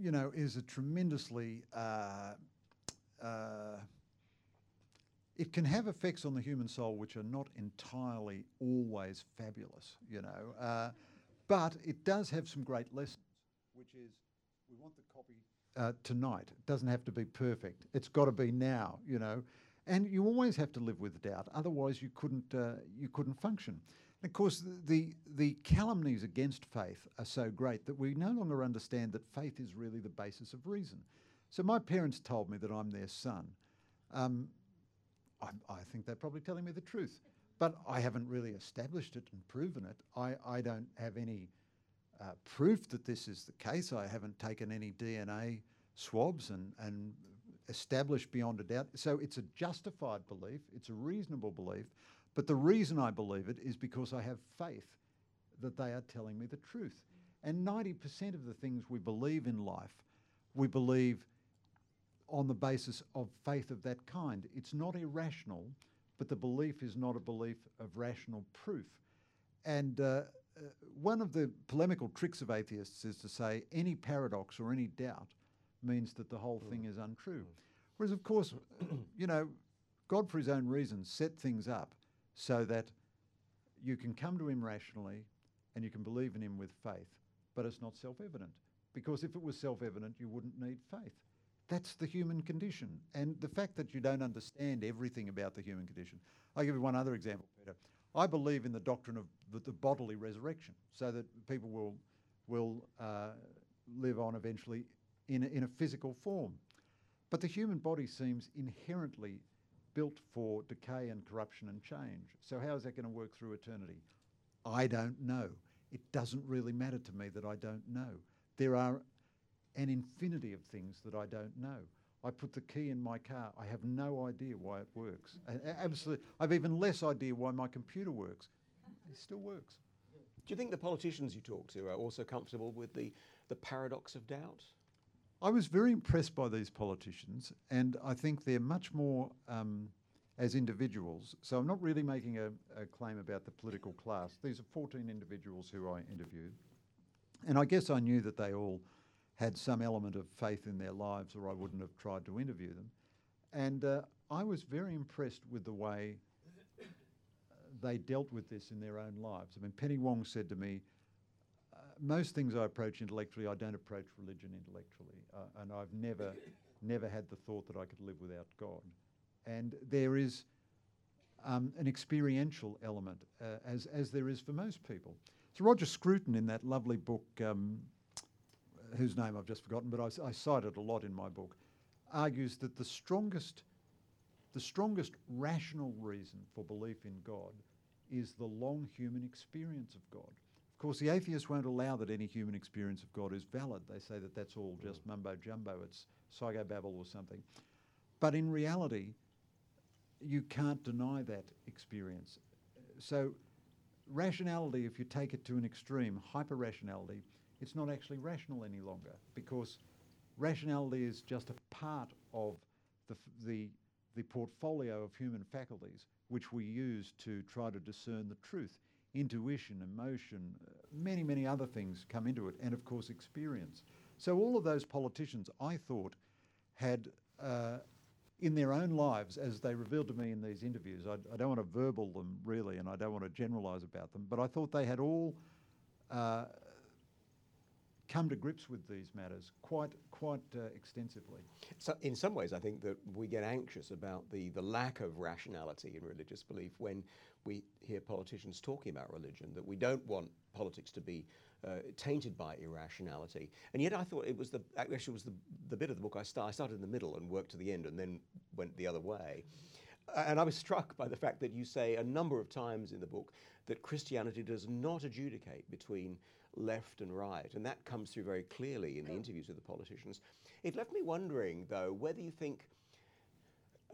Speaker 2: you know, is a tremendously. Uh, uh, it can have effects on the human soul which are not entirely always fabulous, you know, uh, but it does have some great lessons, which is we want the copy uh, tonight. It doesn't have to be perfect. It's got to be now, you know, and you always have to live with doubt. Otherwise, you couldn't uh, you couldn't function. Of course, the, the the calumnies against faith are so great that we no longer understand that faith is really the basis of reason. So my parents told me that I'm their son. Um, I, I think they're probably telling me the truth, but I haven't really established it and proven it. I, I don't have any uh, proof that this is the case. I haven't taken any DNA swabs and, and established beyond a doubt. So it's a justified belief, it's a reasonable belief, but the reason I believe it is because I have faith that they are telling me the truth. And 90% of the things we believe in life, we believe on the basis of faith of that kind. It's not irrational, but the belief is not a belief of rational proof. And uh, uh, one of the polemical tricks of atheists is to say any paradox or any doubt means that the whole thing is untrue. Whereas, of course, you know, God, for his own reasons, set things up so that you can come to him rationally and you can believe in him with faith, but it's not self evident. Because if it was self evident, you wouldn't need faith. That's the human condition. And the fact that you don't understand everything about the human condition. I'll give you one other example, Peter. I believe in the doctrine of the, the bodily resurrection so that people will, will uh, live on eventually in a, in a physical form. But the human body seems inherently built for decay and corruption and change. So, how is that going to work through eternity? I don't know. It doesn't really matter to me that I don't know. There are an infinity of things that I don't know. I put the key in my car. I have no idea why it works. Absolutely. I've even less idea why my computer works. It still works.
Speaker 3: Do you think the politicians you talk to are also comfortable with the, the paradox of doubt?
Speaker 2: I was very impressed by these politicians, and I think they're much more um, as individuals. So I'm not really making a, a, claim about the political class. These are 14 individuals who I interviewed. And I guess I knew that they all had some element of faith in their lives, or I wouldn't have tried to interview them. And uh, I was very impressed with the way they dealt with this in their own lives. I mean, Penny Wong said to me, most things I approach intellectually, I don't approach religion intellectually. Uh, and I've never, never had the thought that I could live without God. And there is um, an experiential element, uh, as, as there is for most people. So Roger Scruton, in that lovely book, um, whose name I've just forgotten, but I, I cite it a lot in my book, argues that the strongest, the strongest rational reason for belief in God is the long human experience of God. Of course, the atheists won't allow that any human experience of God is valid. They say that that's all just mm. mumbo jumbo, it's psychobabble or something. But in reality, you can't deny that experience. So, rationality, if you take it to an extreme, hyper rationality, it's not actually rational any longer because rationality is just a part of the, the, the portfolio of human faculties which we use to try to discern the truth. Intuition, emotion, uh, many, many other things come into it, and of course, experience. So, all of those politicians, I thought, had uh, in their own lives, as they revealed to me in these interviews, I, I don't want to verbal them really, and I don't want to generalise about them, but I thought they had all uh, come to grips with these matters quite quite uh, extensively.
Speaker 3: So, in some ways, I think that we get anxious about the the lack of rationality in religious belief when we hear politicians talking about religion. That we don't want politics to be uh, tainted by irrationality. And yet, I thought it was the actually was the, the bit of the book I, start, I started in the middle and worked to the end, and then went the other way. And I was struck by the fact that you say a number of times in the book that Christianity does not adjudicate between left and right. And that comes through very clearly in the interviews with the politicians. It left me wondering, though, whether you think.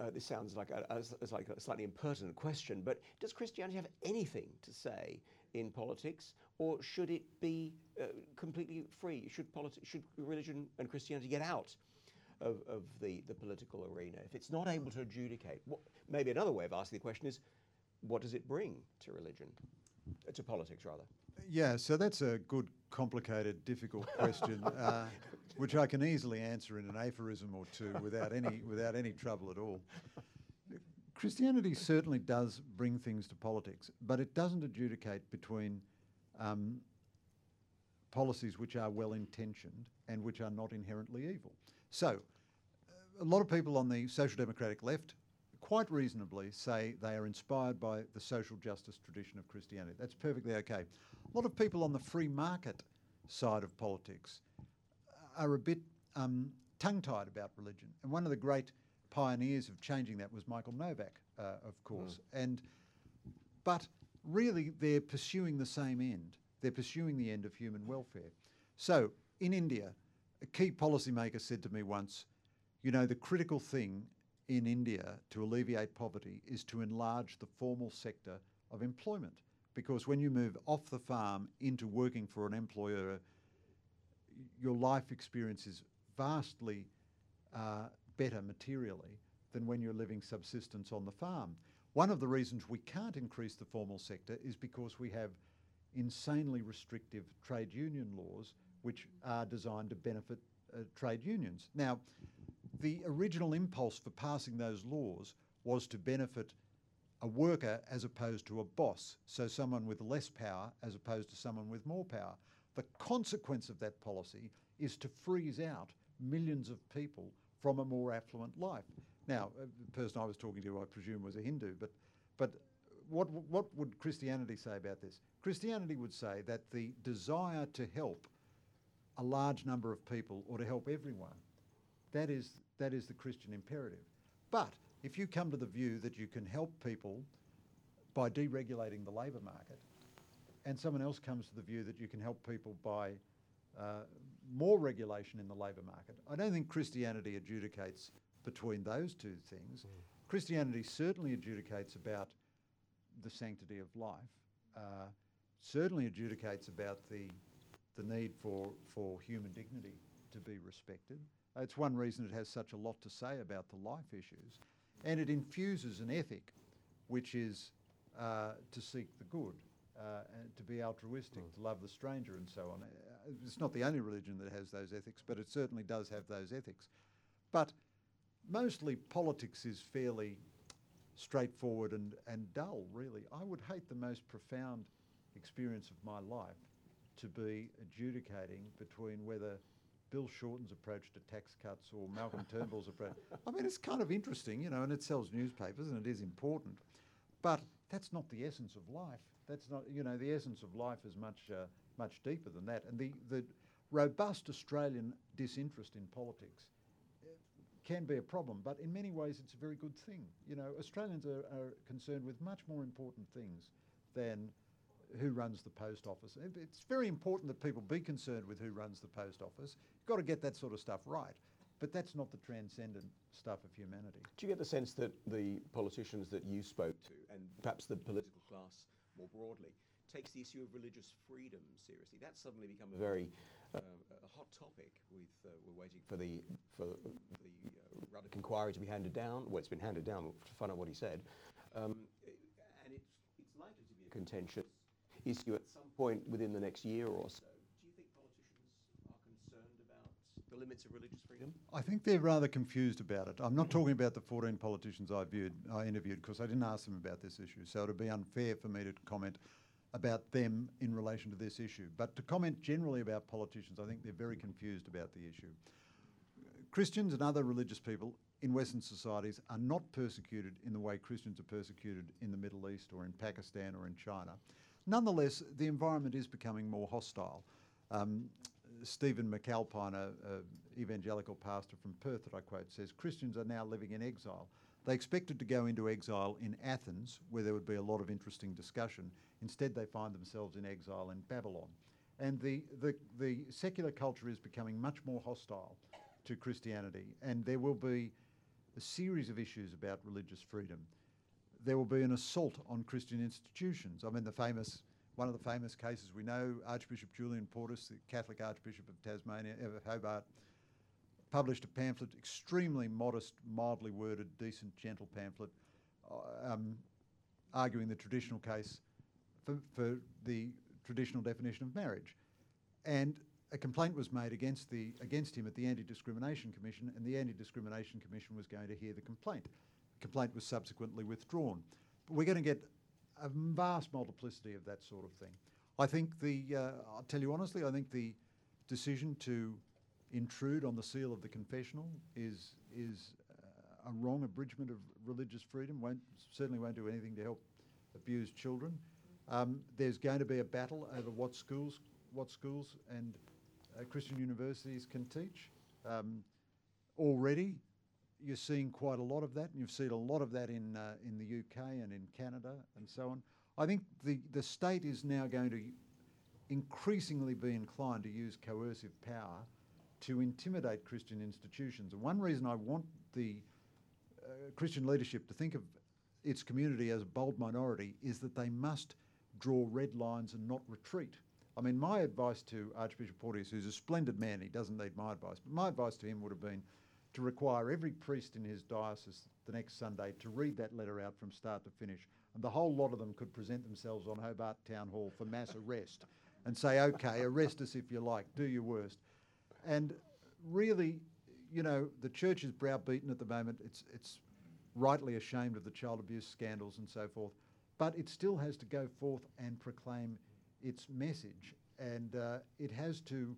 Speaker 3: Uh, this sounds like a, a, like a slightly impertinent question, but does Christianity have anything to say in politics, or should it be uh, completely free? Should, politi- should religion and Christianity get out of, of the, the political arena? If it's not able to adjudicate, what, maybe another way of asking the question is what does it bring to religion, uh, to politics rather?
Speaker 2: Yeah, so that's a good, complicated, difficult question, uh, which I can easily answer in an aphorism or two without any without any trouble at all. Christianity certainly does bring things to politics, but it doesn't adjudicate between um, policies which are well intentioned and which are not inherently evil. So, a lot of people on the social democratic left quite reasonably say they are inspired by the social justice tradition of Christianity. That's perfectly okay. A lot of people on the free market side of politics are a bit um, tongue tied about religion. And one of the great pioneers of changing that was Michael Novak, uh, of course. Mm. And but really, they're pursuing the same end. They're pursuing the end of human welfare. So in India, a key policymaker said to me once, "You know, the critical thing in India to alleviate poverty is to enlarge the formal sector of employment." Because when you move off the farm into working for an employer, your life experience is vastly uh, better materially than when you're living subsistence on the farm. One of the reasons we can't increase the formal sector is because we have insanely restrictive trade union laws which are designed to benefit uh, trade unions. Now, the original impulse for passing those laws was to benefit a worker as opposed to a boss, so someone with less power as opposed to someone with more power. The consequence of that policy is to freeze out millions of people from a more affluent life. Now, uh, the person I was talking to, I presume, was a Hindu, but, but what, what would Christianity say about this? Christianity would say that the desire to help a large number of people or to help everyone, that is, that is the Christian imperative. But if you come to the view that you can help people by deregulating the labour market, and someone else comes to the view that you can help people by uh, more regulation in the labour market, I don't think Christianity adjudicates between those two things. Mm. Christianity certainly adjudicates about the sanctity of life, uh, certainly adjudicates about the, the need for, for human dignity to be respected. It's one reason it has such a lot to say about the life issues. And it infuses an ethic which is uh, to seek the good, uh, and to be altruistic, mm. to love the stranger, and so on. Uh, it's not the only religion that has those ethics, but it certainly does have those ethics. But mostly politics is fairly straightforward and, and dull, really. I would hate the most profound experience of my life to be adjudicating between whether Bill Shorten's approach to tax cuts or Malcolm Turnbull's approach. I mean, it's kind of interesting, you know, and it sells newspapers and it is important. But that's not the essence of life. That's not, you know, the essence of life is much, uh, much deeper than that. And the, the robust Australian disinterest in politics can be a problem, but in many ways it's a very good thing. You know, Australians are, are concerned with much more important things than who runs the post office. It's very important that people be concerned with who runs the post office. You've got to get that sort of stuff right. But that's not the transcendent stuff of humanity.
Speaker 3: Do you get the sense that the politicians that you spoke to, and perhaps the political class more broadly, takes the issue of religious freedom seriously? That's suddenly become a very uh, a hot topic. With uh, we're waiting for the for the uh, Ruddock inquiry to be handed down. Well, it's been handed down to find out what he said, um, and it's it's likely to be a contentious issue at some point within the next year or so. Do you think politicians are concerned about the limits of religious freedom?
Speaker 2: I think they're rather confused about it. I'm not talking about the 14 politicians I viewed, I interviewed, because I didn't ask them about this issue. So it'd be unfair for me to comment about them in relation to this issue. But to comment generally about politicians, I think they're very confused about the issue. Christians and other religious people in Western societies are not persecuted in the way Christians are persecuted in the Middle East or in Pakistan or in China. Nonetheless, the environment is becoming more hostile. Um, Stephen McAlpine, an evangelical pastor from Perth that I quote, says Christians are now living in exile. They expected to go into exile in Athens, where there would be a lot of interesting discussion. Instead, they find themselves in exile in Babylon. And the, the, the secular culture is becoming much more hostile to Christianity, and there will be a series of issues about religious freedom. There will be an assault on Christian institutions. I mean, the famous, one of the famous cases we know, Archbishop Julian Porteous, the Catholic Archbishop of Tasmania, of Hobart, published a pamphlet, extremely modest, mildly worded, decent, gentle pamphlet, uh, um, arguing the traditional case for, for the traditional definition of marriage. And a complaint was made against, the, against him at the Anti-Discrimination Commission, and the Anti-Discrimination Commission was going to hear the complaint. The complaint was subsequently withdrawn. But we're going to get a vast multiplicity of that sort of thing. I think the, uh, I'll tell you honestly, I think the decision to intrude on the seal of the confessional is is uh, a wrong abridgment of religious freedom. Won't certainly won't do anything to help abused children. Um, there's going to be a battle over what schools what schools and uh, Christian universities can teach. Um, already, you're seeing quite a lot of that, and you've seen a lot of that in uh, in the UK and in Canada and so on. I think the the state is now going to increasingly be inclined to use coercive power to intimidate Christian institutions. And one reason I want the uh, Christian leadership to think of its community as a bold minority is that they must draw red lines and not retreat. I mean, my advice to Archbishop Porteous, who's a splendid man, he doesn't need my advice, but my advice to him would have been to require every priest in his diocese the next Sunday to read that letter out from start to finish. And the whole lot of them could present themselves on Hobart Town Hall for mass arrest and say, okay, arrest us if you like, do your worst. And really, you know, the church is browbeaten at the moment. It's, it's rightly ashamed of the child abuse scandals and so forth, but it still has to go forth and proclaim its message. And uh, it has to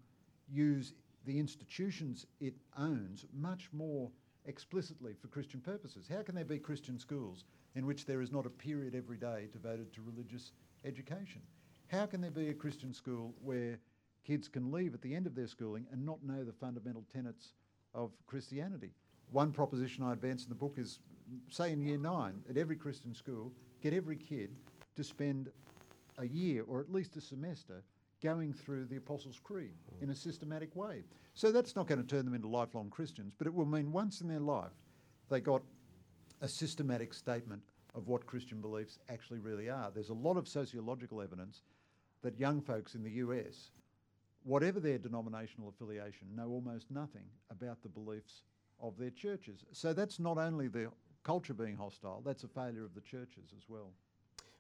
Speaker 2: use the institutions it owns much more explicitly for Christian purposes. How can there be Christian schools in which there is not a period every day devoted to religious education? How can there be a Christian school where kids can leave at the end of their schooling and not know the fundamental tenets of Christianity? One proposition I advance in the book is say in year nine, at every Christian school, get every kid to spend a year or at least a semester going through the Apostles' Creed in a systematic way. So that's not going to turn them into lifelong Christians, but it will mean once in their life they got a systematic statement of what Christian beliefs actually really are. There's a lot of sociological evidence that young folks in the US, whatever their denominational affiliation, know almost nothing about the beliefs of their churches. So that's not only the culture being hostile, that's a failure of the churches as well.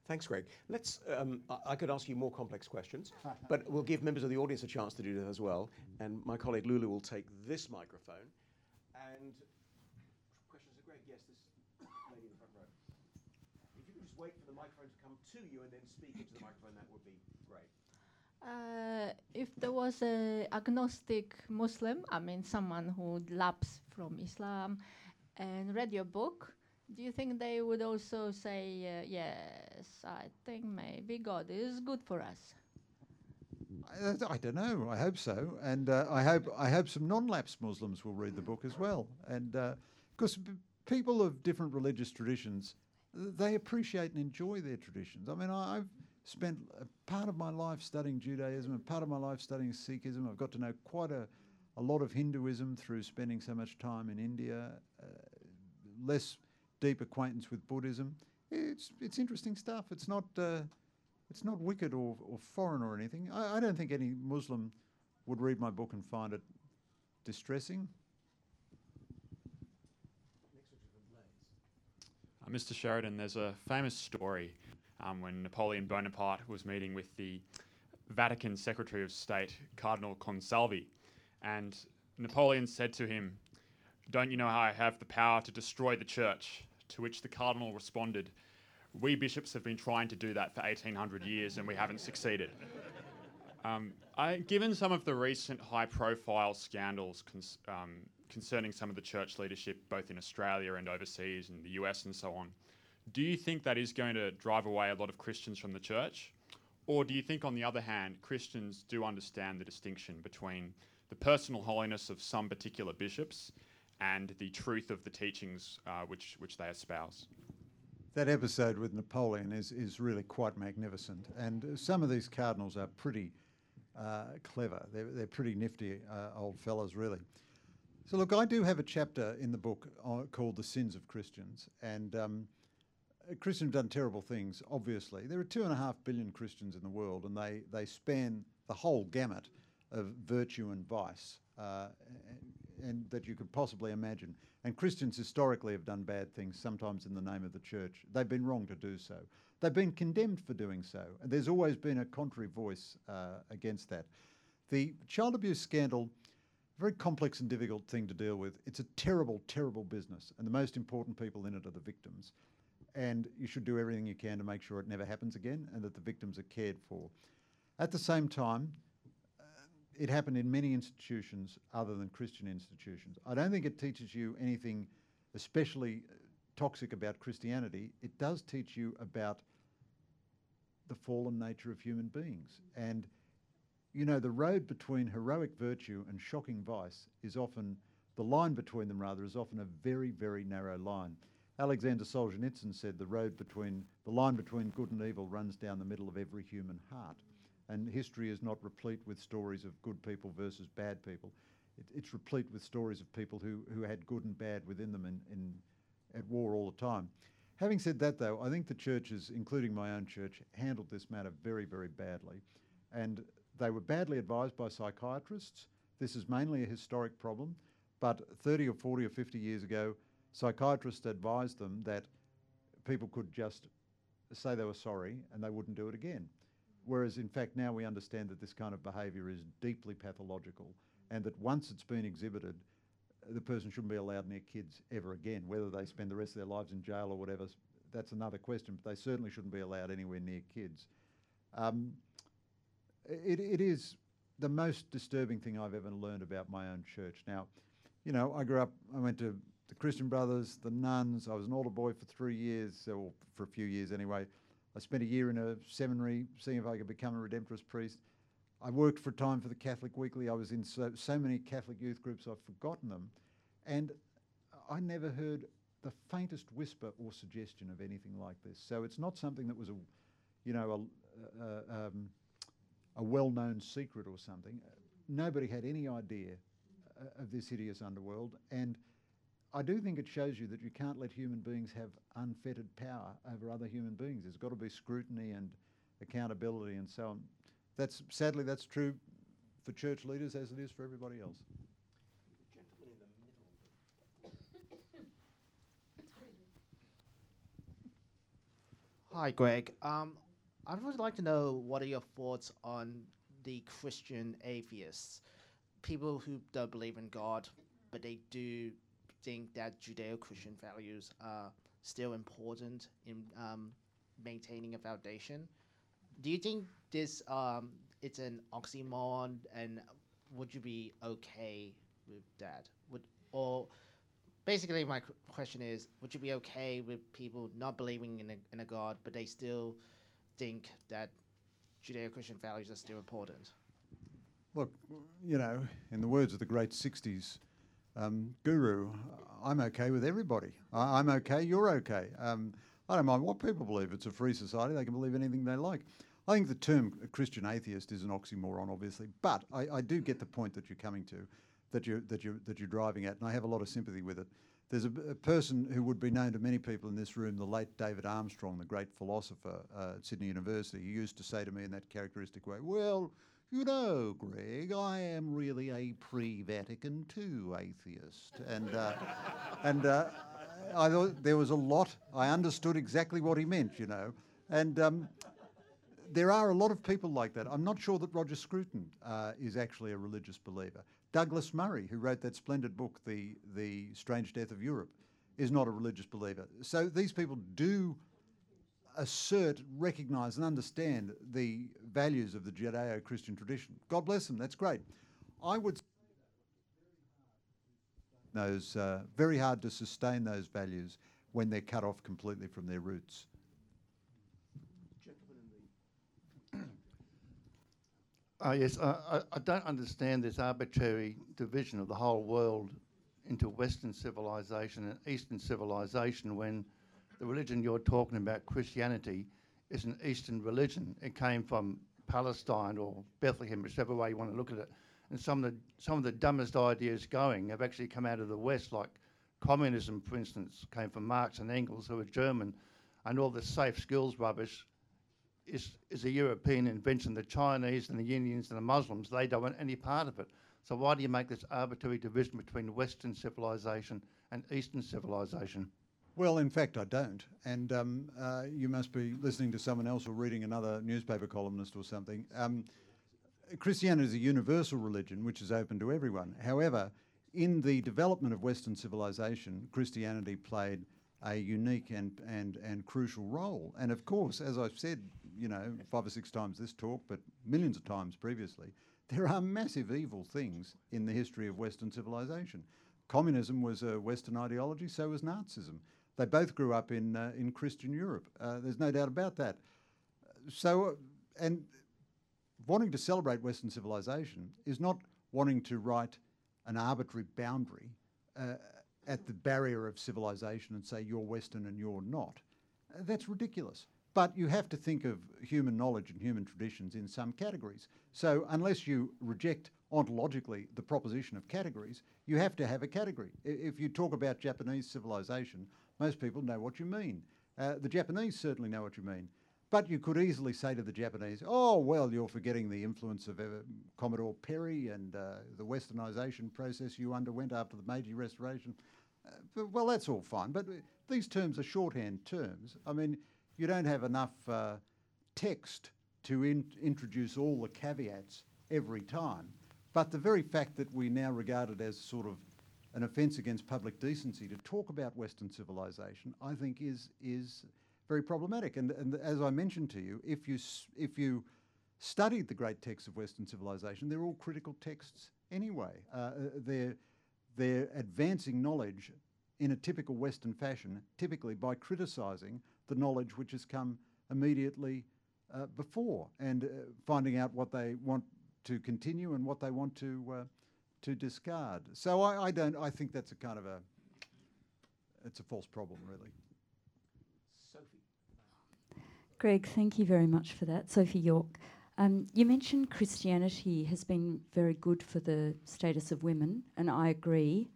Speaker 3: Thanks, Greg. Let's. Um, I, I could ask you more complex questions, but we'll give members of the audience a chance to do that as well. And my colleague Lulu will take this microphone. And questions of Greg? Yes, this lady in the front row. If you could just wait for the microphone to come to you and then speak into the microphone, that would be great.
Speaker 4: Uh, if there was a agnostic Muslim, I mean someone who lapsed from Islam, and read your book, do you think they would also say, uh, yes, I think maybe God is good for us?
Speaker 2: I, I don't know. I hope so, and uh, I hope I hope some non-lapsed Muslims will read the book as well. And because uh, people of different religious traditions, they appreciate and enjoy their traditions. I mean, I, I've spent a part of my life studying Judaism and part of my life studying Sikhism. I've got to know quite a, a lot of Hinduism through spending so much time in India. Uh, less deep acquaintance with Buddhism. It's it's interesting stuff. It's not uh, it's not wicked or, or foreign or anything. I, I don't think any Muslim would read my book and find it distressing.
Speaker 5: Uh, Mr. Sheridan, there's a famous story um, when Napoleon Bonaparte was meeting with the Vatican Secretary of State, Cardinal Consalvi, and Napoleon said to him, Don't you know how I have the power to destroy the church? To which the Cardinal responded, We bishops have been trying to do that for 1800 years and we haven't succeeded. Um, I, given some of the recent high profile scandals cons- um, concerning some of the church leadership, both in Australia and overseas, in the US and so on, do you think that is going to drive away a lot of Christians from the church? Or do you think, on the other hand, Christians do understand the distinction between the personal holiness of some particular bishops and the truth of the teachings uh, which, which they espouse?
Speaker 2: That episode with Napoleon is, is really quite magnificent. And some of these cardinals are pretty uh, clever. They're, they're pretty nifty uh, old fellows, really. So, look, I do have a chapter in the book uh, called The Sins of Christians. And um, Christians have done terrible things, obviously. There are two and a half billion Christians in the world, and they, they span the whole gamut of virtue and vice uh, and that you could possibly imagine. And Christians historically have done bad things, sometimes in the name of the church. They've been wrong to do so. They've been condemned for doing so. And there's always been a contrary voice uh, against that. The child abuse scandal, very complex and difficult thing to deal with. It's a terrible, terrible business. And the most important people in it are the victims. And you should do everything you can to make sure it never happens again and that the victims are cared for. At the same time, it happened in many institutions other than Christian institutions. I don't think it teaches you anything especially uh, toxic about Christianity. It does teach you about the fallen nature of human beings. And, you know, the road between heroic virtue and shocking vice is often, the line between them rather, is often a very, very narrow line. Alexander Solzhenitsyn said the road between, the line between good and evil runs down the middle of every human heart and history is not replete with stories of good people versus bad people. It, it's replete with stories of people who, who had good and bad within them in, in, at war all the time. Having said that, though, I think the churches, including my own church, handled this matter very, very badly. And they were badly advised by psychiatrists. This is mainly a historic problem, but 30 or 40 or 50 years ago, psychiatrists advised them that people could just say they were sorry and they wouldn't do it again. Whereas, in fact, now we understand that this kind of behaviour is deeply pathological and that once it's been exhibited, the person shouldn't be allowed near kids ever again. Whether they spend the rest of their lives in jail or whatever, that's another question. But they certainly shouldn't be allowed anywhere near kids. Um, it, it is the most disturbing thing I've ever learned about my own church. Now, you know, I grew up, I went to the Christian Brothers, the nuns. I was an altar boy for three years, or for a few years anyway. I spent a year in a seminary seeing if I could become a Redemptorist priest. I worked for a time for the Catholic Weekly. I was in so, so many Catholic youth groups, I've forgotten them. And I never heard the faintest whisper or suggestion of anything like this. So it's not something that was a, you know, a, a, um, a well-known secret or something. Nobody had any idea uh, of this hideous underworld, and I do think it shows you that you can't let human beings have unfettered power over other human beings. There's got to be scrutiny and accountability and so on. That's sadly that's true for church leaders as it is for everybody else.
Speaker 6: Hi, Greg. Um, I would really like to know what are your thoughts on the Christian atheists, people who don't believe in God, but they do think that Judeo-Christian values are still important in um, maintaining a foundation. Do you think this um, it's an oxymoron, and would you be okay with that? Would or basically my question is, would you be okay with people not believing in a, in a God, but they still think that Judeo-Christian values are still important?
Speaker 2: Look, you know, in the words of the great 60s um, guru, I'm okay with everybody. I, am okay, you're okay. Um, I don't mind what people believe. It's a free society, they can believe anything they like. I think the term Christian atheist is an oxymoron, obviously, but I, I do get the point that you're coming to, that you're, that, you're, that you're driving at, and I have a lot of sympathy with it. There's a, a, person who would be known to many people in this room, the late David Armstrong, the great philosopher uh, at Sydney University. He used to say to me in that characteristic way, Well, you know, Greg, I am really a pre-Vatican II atheist, and uh, and uh, I thought there was a lot. I understood exactly what he meant, you know, and. Um, there are a lot of people like that. I'm not sure that Roger Scruton uh, is actually a religious believer. Douglas Murray, who wrote that splendid book, The, the Strange Death of Europe, is not a religious believer. So these people do assert, recognise, and understand the values of the Judeo Christian tradition. God bless them, that's great. I would those uh, very hard to sustain those values when they're cut off completely from their roots.
Speaker 7: Uh, yes, I, I, don't understand this arbitrary division of the whole world into Western civilization and Eastern civilization when the religion you're talking about, Christianity, is an Eastern religion. It came from Palestine or Bethlehem, whichever way you want to look at it. And some of the some of the dumbest ideas going have actually come out of the West, like communism, for instance, came from Marx and Engels, who were German, and all the safe skills rubbish is is a European invention. The Chinese and the Indians and the Muslims, they don't want any part of it. So why do you make this arbitrary division between Western civilization and Eastern civilization?
Speaker 2: Well, in fact, I don't. And um, uh, you must be listening to someone else or reading another newspaper columnist or something. Um, Christianity is a universal religion which is open to everyone. However, in the development of Western civilization, Christianity played a unique and, and, and crucial role. And of course, as I've said, you know, five or six times this talk, but millions of times previously, there are massive evil things in the history of Western civilization. Communism was a Western ideology, so was Nazism. They both grew up in, uh, in Christian Europe. Uh, there's no doubt about that. So, uh, and wanting to celebrate Western civilization is not wanting to write an arbitrary boundary uh, at the barrier of civilization and say you're Western and you're not. Uh, that's ridiculous. But you have to think of human knowledge and human traditions in some categories. So unless you reject ontologically the proposition of categories, you have to have a category. If you talk about Japanese civilization, most people know what you mean. Uh, the Japanese certainly know what you mean. But you could easily say to the Japanese, oh, well, you're forgetting the influence of uh, Commodore Perry and uh, the westernisation process you underwent after the Meiji Restoration. Uh, well, that's all fine, but these terms are shorthand terms. I mean, you don't have enough uh, text to in introduce all the caveats every time. But the very fact that we now regard it as sort of an offence against public decency to talk about Western civilization, I think is is very problematic. And, and as I mentioned to you, if you if you studied the great texts of Western civilization, they're all critical texts anyway. Uh, uh, they're they're advancing knowledge in a typical Western fashion, typically by criticising the knowledge which has come immediately uh, before and uh, finding out what they want to continue and what they want to uh, to discard. So I, I don't. I think that's a kind of a it's a false problem, really.
Speaker 3: Sophie.
Speaker 8: Greg, thank you very much for that. Sophie York. Um, you mentioned Christianity has been very good for the status of women, and I agree.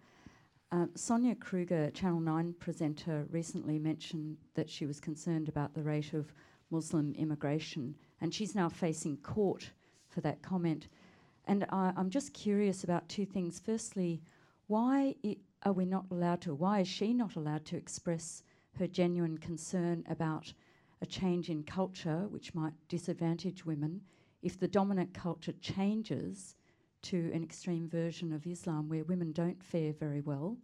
Speaker 8: Uh, Sonia Kruger, Channel 9 presenter, recently mentioned that she was concerned about the rate of Muslim immigration, and she's now facing court for that comment. And I, I'm just curious about two things. Firstly, why are we not allowed to, why is she not allowed to express her genuine concern about a change in culture which might disadvantage women if the dominant culture changes to an extreme version of Islam where women don't fare very well,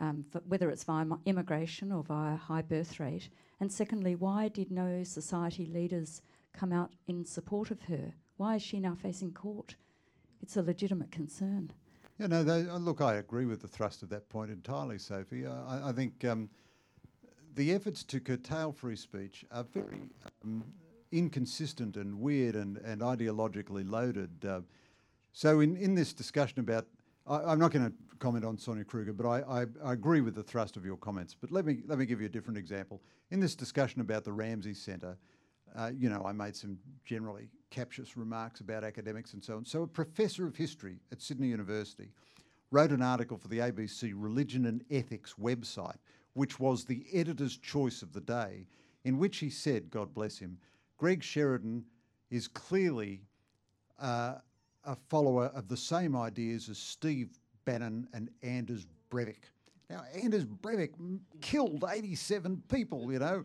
Speaker 8: um, whether it's via mi- immigration or via high birth rate? And secondly, why did no society leaders come out in support of her? Why is she now facing court? It's a legitimate concern.
Speaker 2: Yeah, no, tho- uh, look, I agree with the thrust of that point entirely, Sophie. Uh, I, I think um, the efforts to curtail free speech are very um, inconsistent and weird and, and ideologically loaded. Uh, so, in, in this discussion about, I, I'm not going to comment on Sonia Kruger, but I, I, I agree with the thrust of your comments. But let me let me give you a different example. In this discussion about the Ramsay Centre, uh, you know, I made some generally captious remarks about academics and so on. So, a professor of history at Sydney University wrote an article for the ABC Religion and Ethics website, which was the editor's choice of the day, in which he said, God bless him, Greg Sheridan is clearly uh, a follower of the same ideas as Steve Bannon and Anders Breivik. Now, Anders Breivik killed 87 people, you know.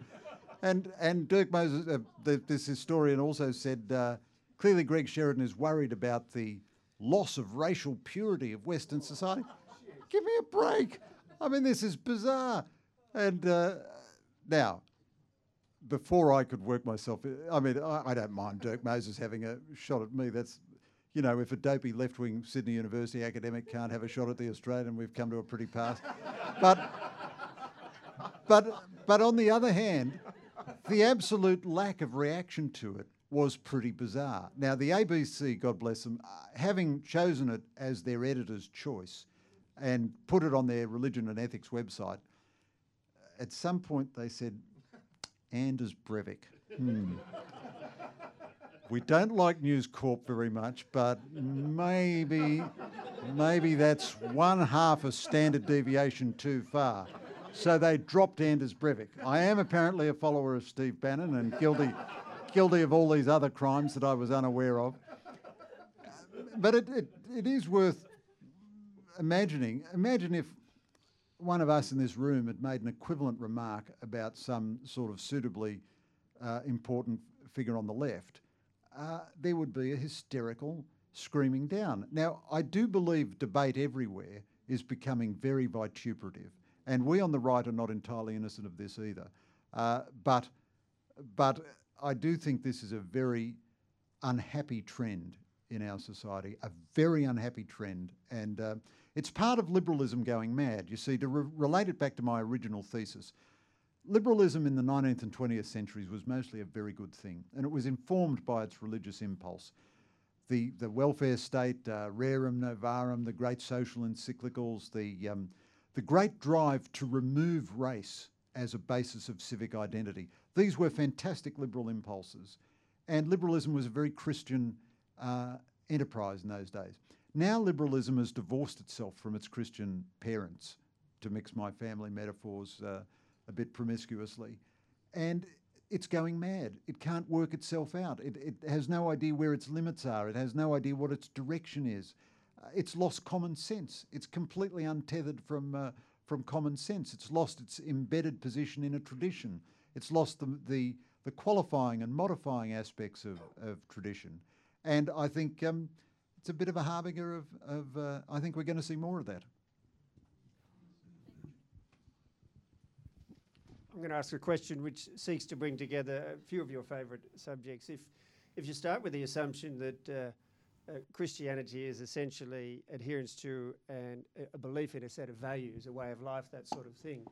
Speaker 2: And, and Dirk Moses, uh, the, this historian, also said uh, clearly Greg Sheridan is worried about the loss of racial purity of Western society. Give me a break. I mean, this is bizarre. And uh, now, before I could work myself, I mean, I, I don't mind Dirk Moses having a shot at me. That's, you know, if a dopey left wing Sydney University academic can't have a shot at the Australian, we've come to a pretty pass. but, but, but on the other hand, the absolute lack of reaction to it was pretty bizarre. Now, the ABC, God bless them, uh, having chosen it as their editor's choice and put it on their religion and ethics website, at some point they said, Anders Breivik. Hmm. we don't like News Corp very much, but maybe, maybe that's one half a standard deviation too far. So they dropped Anders Breivik. I am apparently a follower of Steve Bannon and guilty, guilty of all these other crimes that I was unaware of. But it, it, it is worth imagining. Imagine if one of us in this room had made an equivalent remark about some sort of suitably uh, important figure on the left, uh, there would be a hysterical screaming down. Now, I do believe debate everywhere is becoming very vituperative, and we on the right are not entirely innocent of this either. Uh, but, but I do think this is a very unhappy trend in our society, a very unhappy trend, and uh, it's part of liberalism going mad. You see, to re- relate it back to my original thesis, liberalism in the 19th and 20th centuries was mostly a very good thing, and it was informed by its religious impulse. The, the welfare state, uh, rerum novarum, the great social encyclicals, the, um, the great drive to remove race as a basis of civic identity. These were fantastic liberal impulses, and liberalism was a very Christian uh, enterprise in those days. Now, liberalism has divorced itself from its Christian parents, to mix my family metaphors uh, a bit promiscuously, and it's going mad. It can't work itself out. It, it has no idea where its limits are, it has no idea what its direction is. Uh, it's lost common sense. It's completely untethered from, uh, from common sense. It's lost its embedded position in a tradition. It's lost the, the, the qualifying and modifying aspects of, of tradition. And I think um, it's a bit of a harbinger of, of uh, I think we're going to see more of that.
Speaker 9: I'm going to ask a question which seeks to bring together a few of your favourite subjects. If, if you start with the assumption that uh, uh, Christianity is essentially adherence to and a belief in a set of values, a way of life, that sort of thing,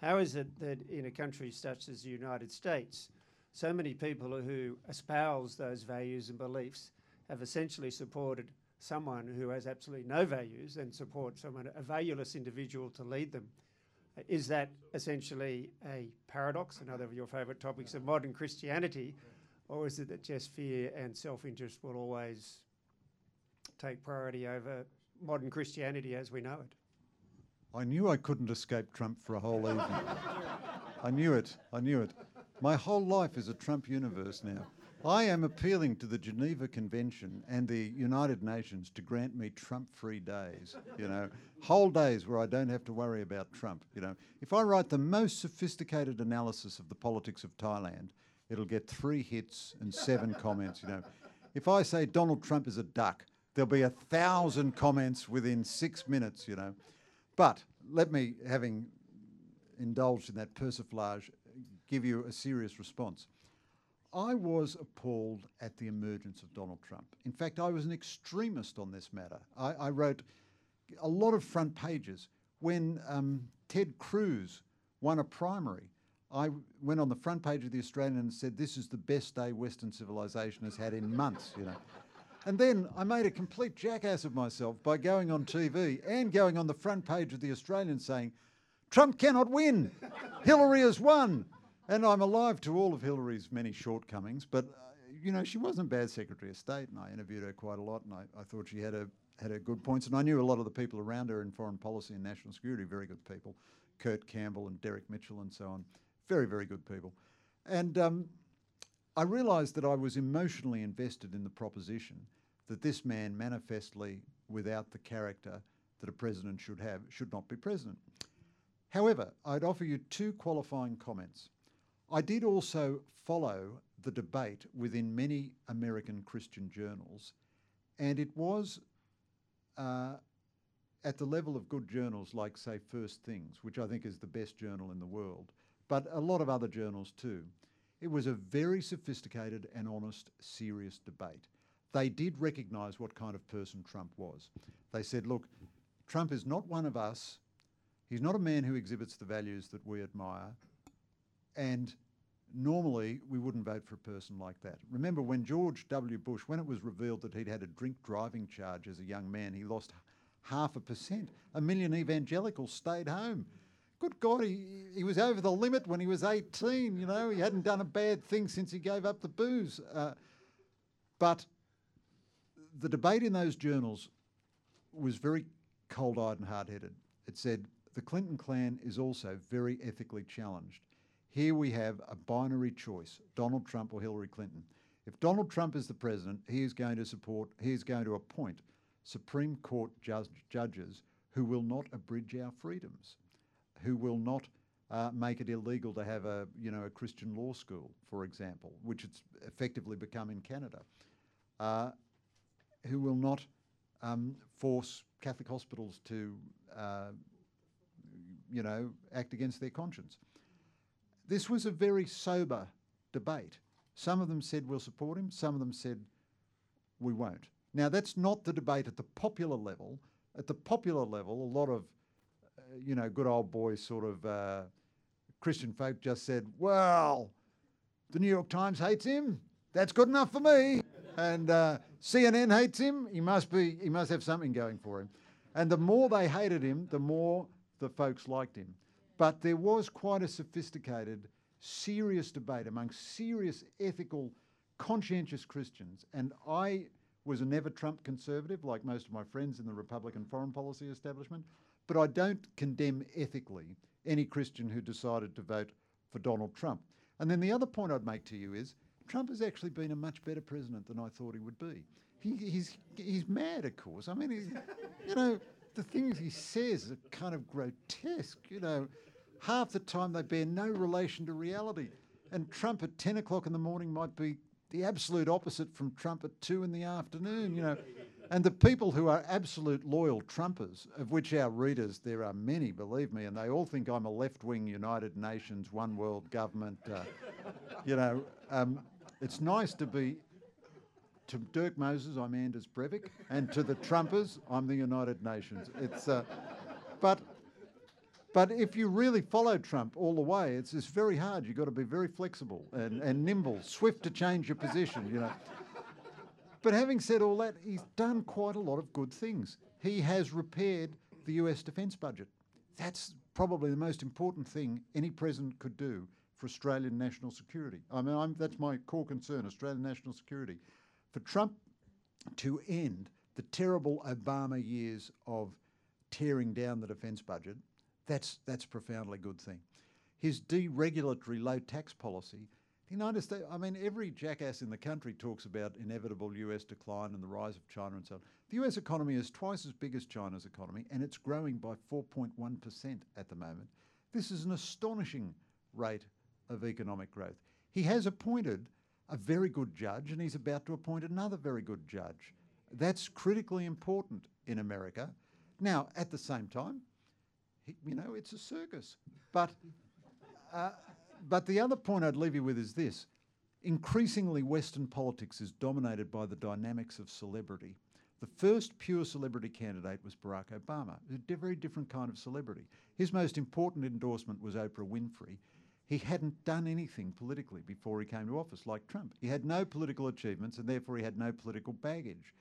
Speaker 9: how is it that in a country such as the United States, so many people who espouse those values and beliefs have essentially supported someone who has absolutely no values and support someone, a valueless individual to lead them? Is that essentially a paradox, another of your favourite topics of modern Christianity, or is it that just fear and self interest will always take priority over modern Christianity as we know it?
Speaker 2: I knew I couldn't escape Trump for a whole evening. I knew it. I knew it. My whole life is a Trump universe now. I am appealing to the Geneva Convention and the United Nations to grant me Trump-free days. You know, whole days where I don't have to worry about Trump. You know, if I write the most sophisticated analysis of the politics of Thailand, it'll get three hits and seven comments. You know, if I say Donald Trump is a duck, there'll be a thousand comments within six minutes. You know, but let me, having indulged in that persiflage, give you a serious response. I was appalled at the emergence of Donald Trump. In fact, I was an extremist on this matter. I, I wrote a lot of front pages. When um, Ted Cruz won a primary, I went on the front page of the Australian and said, "This is the best day Western civilization has had in months." You know. And then I made a complete jackass of myself by going on TV and going on the front page of the Australian saying, Trump cannot win. Hillary has won. And I'm alive to all of Hillary's many shortcomings, but uh, you know she wasn't a bad Secretary of State, and I interviewed her quite a lot, and I, I thought she had a had her good points, and I knew a lot of the people around her in foreign policy and national security, very good people, Kurt Campbell and Derek Mitchell and so on, very very good people, and um, I realised that I was emotionally invested in the proposition that this man manifestly without the character that a president should have should not be president. However, I'd offer you two qualifying comments. I did also follow the debate within many American Christian journals, and it was uh, at the level of good journals like, say, First Things, which I think is the best journal in the world, but a lot of other journals too. It was a very sophisticated and honest, serious debate. They did recognise what kind of person Trump was. They said, look, Trump is not one of us. He's not a man who exhibits the values that we admire. And normally we wouldn't vote for a person like that. Remember when George W. Bush, when it was revealed that he'd had a drink driving charge as a young man, he lost half a percent. A million evangelicals stayed home. Good God, he, he was over the limit when he was 18, you know, he hadn't done a bad thing since he gave up the booze. Uh, but the debate in those journals was very cold eyed and hard headed. It said the Clinton clan is also very ethically challenged. Here we have a binary choice Donald Trump or Hillary Clinton. If Donald Trump is the president, he is going to support, he is going to appoint Supreme Court judge, judges who will not abridge our freedoms, who will not uh, make it illegal to have a, you know, a Christian law school, for example, which it's effectively become in Canada, uh, who will not um, force Catholic hospitals to, uh, you know, act against their conscience. This was a very sober debate. Some of them said we'll support him, some of them said we won't. Now, that's not the debate at the popular level. At the popular level, a lot of, you know, good old boys sort of uh, Christian folk just said, well, the New York Times hates him. That's good enough for me. And uh, CNN hates him. He must be. He must have something going for him. And the more they hated him, the more the folks liked him. But there was quite a sophisticated, serious debate among serious, ethical, conscientious Christians. And I was a never Trump conservative, like most of my friends in the Republican foreign policy establishment. But I don't condemn ethically any Christian who decided to vote for Donald Trump. And then the other point I'd make to you is Trump has actually been a much better president than I thought he would be. He, he's, he's mad, of course. I mean, you know, the things he says are kind of grotesque. You know, half the time they bear no relation to reality. And Trump at 10 o'clock in the morning might be the absolute opposite from Trump at 2 in the afternoon. You know, And the people who are absolute loyal Trumpers, of which our readers, there are many, believe me, and they all think I'm a left wing United Nations, one world government. Uh, you know, um, it's nice to be. To Dirk Moses, I'm Anders Breivik, and to the Trumpers, I'm the United Nations. It's, uh, but, but if you really follow Trump all the way, it's, it's very hard. You've got to be very flexible and, and nimble, swift to change your position. You know. But having said all that, he's done quite a lot of good things. He has repaired the US defence budget. That's probably the most important thing any president could do for Australian national security. I mean, I'm, that's my core concern Australian national security. For Trump to end the terrible Obama years of tearing down the defence budget, that's, that's a profoundly good thing. His deregulatory low tax policy the United States, I mean, every jackass in the country talks about inevitable US decline and the rise of China and so on. The US economy is twice as big as China's economy and it's growing by 4.1% at the moment. This is an astonishing rate of economic growth. He has appointed a very good judge and he's about to appoint another very good judge. That's critically important in America. Now, at the same time, he, you know, it's a circus. But uh, but the other point I'd leave you with is this. Increasingly, Western politics is dominated by the dynamics of celebrity. The first pure celebrity candidate was Barack Obama, a very different kind of celebrity. His most important endorsement was Oprah Winfrey. He hadn't done anything politically before he came to office, like Trump. He had no political achievements and therefore he had no political baggage.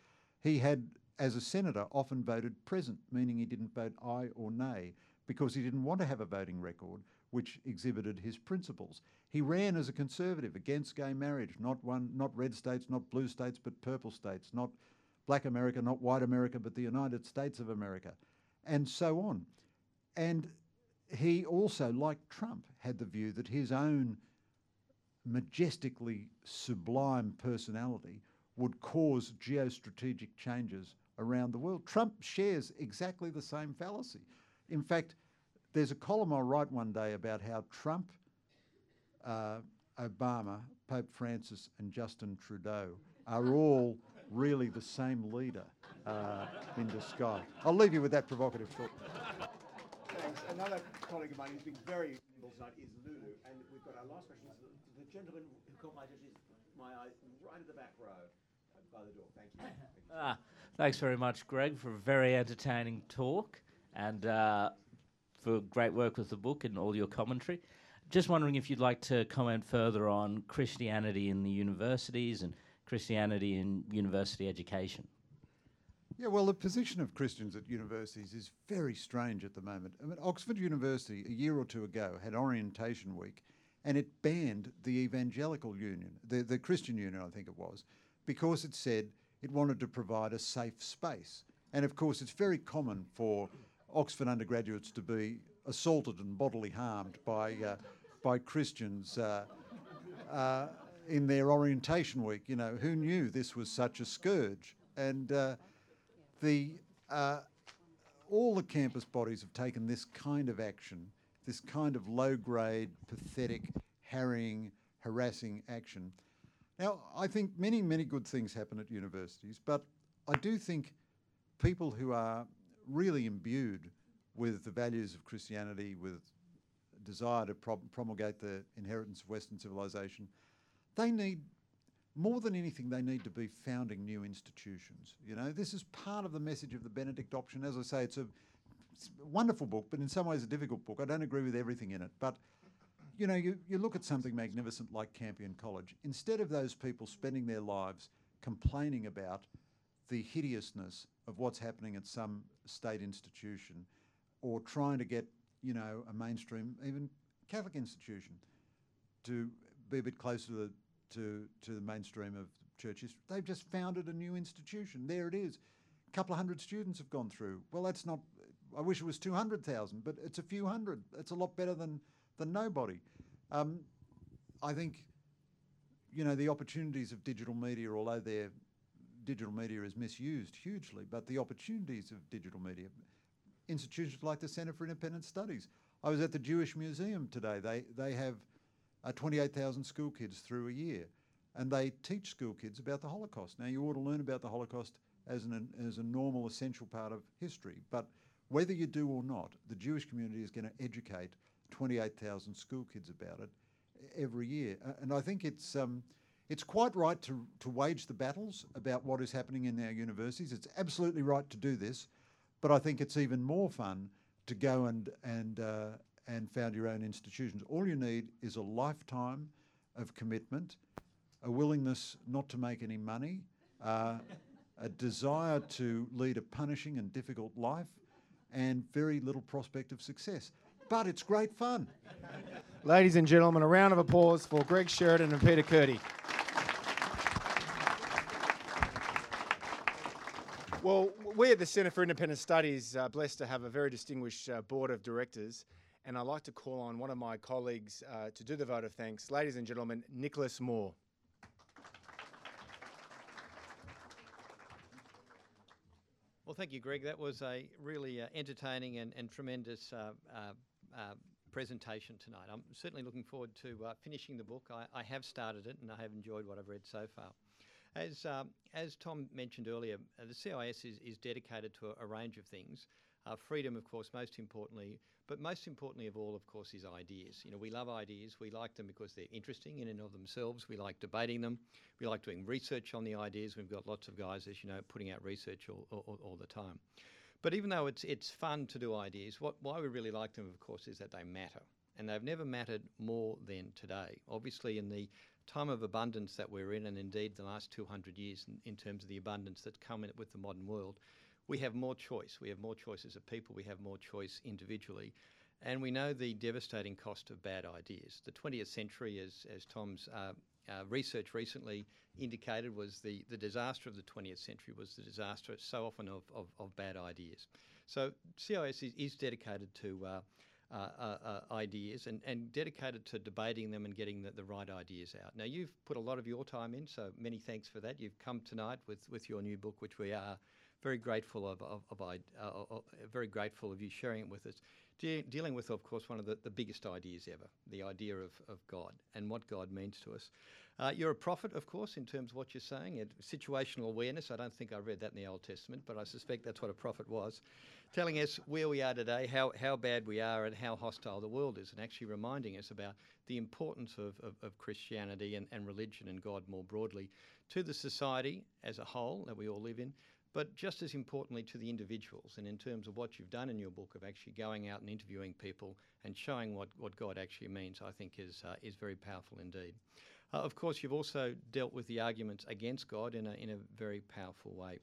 Speaker 2: He had, as a senator, often voted present, meaning he didn't vote aye or nay because he didn't want to have a voting record which exhibited his principles. He ran as a conservative against gay marriage, not one, not red states, not blue states, but purple states, not black America, not white America, but the United States of America, and so on. And he also, like Trump, had the view that his own majestically sublime personality would cause geostrategic changes around the world. Trump shares exactly the same fallacy. In fact, there's a column I'll write one day about how Trump, uh, Obama, Pope Francis, and Justin Trudeau are all really the same leader uh, in disguise. I'll leave you with that provocative thought.
Speaker 3: Thanks. Another colleague of mine who's been very nimble tonight is Lulu, and we've got our last question. The, the gentleman who caught my, attention, my eye right at the back row by the door. Thank you. Thank you.
Speaker 10: Ah, thanks very much, Greg, for a very entertaining talk. And uh, for great work with the book and all your commentary. Just wondering if you'd like to comment further on Christianity in the universities and Christianity in university education.
Speaker 2: Yeah, well, the position of Christians at universities is very strange at the moment. I mean, Oxford University, a year or two ago, had Orientation Week and it banned the Evangelical Union, the, the Christian Union, I think it was, because it said it wanted to provide a safe space. And of course, it's very common for Oxford undergraduates to be assaulted and bodily harmed by, uh, by Christians uh, uh, in their orientation week. You know, who knew this was such a scourge? And uh, the, all the campus bodies have taken this kind of action, this kind of low grade, pathetic, harrying, harassing action. Now, I think many, many good things happen at universities, but I do think people who are really imbued with the values of Christianity, with desire to promulgate the inheritance of Western civilization, they need more than anything, they need to be founding new institutions. You know, this is part of the message of the Benedict option. As I say, it's a, it's a wonderful book, but in some ways a difficult book. I don't agree with everything in it, but you know, you, you look at something magnificent like Campion College. Instead of those people spending their lives complaining about the hideousness of what's happening at some state institution or trying to get, you know, a mainstream, even Catholic institution to be a bit closer to the, to, to the mainstream of church history. They've just founded a new institution. There it is. A couple of hundred students have gone through. Well, that's not, I wish it was 200,000, but it's a few hundred. It's a lot better than, than nobody. Um, I think, you know, the opportunities of digital media, although they're digital media is misused hugely, but the opportunities of digital media, institutions like the Centre for Independent Studies. I was at the Jewish Museum today. They, they have uh, 28,000 school kids through a year, and they teach school kids about the Holocaust. Now, you ought to learn about the Holocaust as, an, as a normal, essential part of history. But whether you do or not, the Jewish community is going to educate 28,000 school kids about it every year. And I think it's, um, it's quite right to, to wage the battles about what is happening in our universities. It's absolutely right to do this. But I think it's even more fun to go and, and, uh, and found your own institutions. All you need is a lifetime of commitment, a willingness not to make any money, uh, a desire to lead a punishing and difficult life, and very little prospect of success. But it's great fun.
Speaker 1: Ladies and gentlemen, a round of applause for Greg Sheridan and Peter Kurti. Well, we at the Centre for Independent Studies are blessed to have a very distinguished uh, board of directors, and I'd like to call on one of my colleagues uh, to do the vote of thanks. Ladies and gentlemen, Nicholas Moore.
Speaker 11: Well, thank you, Greg. That was a really uh, entertaining and, and tremendous uh, uh, uh, presentation tonight. I'm certainly looking forward to finishing the book. I, I, have started it and I have enjoyed what I've read so far. As, um, as Tom mentioned earlier, uh, the CIS is, is dedicated to a, a range of things. freedom, of course, most importantly, but most importantly of all, of course, is ideas. You know, we love ideas. We like them because they're interesting in and of themselves. We like debating them. We like doing research on the ideas. We've got lots of guys, as you know, putting out research all, all, all the time. But even though it's it's fun to do ideas, what why we really like them, of course, is that they matter, and they've never mattered more than today. Obviously, in the time of abundance that we're in, and indeed the last 200 years in, in terms of the abundance that's come in with the modern world, we have more choice. We have more choices of people. We have more choice individually. And we know the devastating cost of bad ideas. The 20th century, as, as Tom's uh, uh, research recently indicated, was the, the disaster of the 20th century was the disaster so often of, of, of bad ideas. So CIS is, is dedicated to uh, uh, uh, uh, ideas and, and dedicated to debating them and getting the, the right ideas out. Now, you've put a lot of your time in, so many thanks for that. You've come tonight with, with your new book, which we are very grateful of, of, of, uh, very grateful of you sharing it with us. De- dealing with, of course, one of the, the biggest ideas ever, the idea of, of God and what God means to us. Uh, you're a prophet, of course, in terms of what you're saying. situational awareness, I don't think I read that in the Old Testament, but I suspect that's what a prophet was. Telling us where we are today, how, how bad we are, and how hostile the world is, and actually reminding us about the importance of, of, of Christianity and, and religion and God more broadly to the society as a whole that we all live in, but just as importantly to the individuals. And in terms of what you've done in your book of actually going out and interviewing people and showing what, what God actually means, I think is, uh, is very powerful indeed. Uh, of course, you've also dealt with the arguments against God in a, in a very powerful way.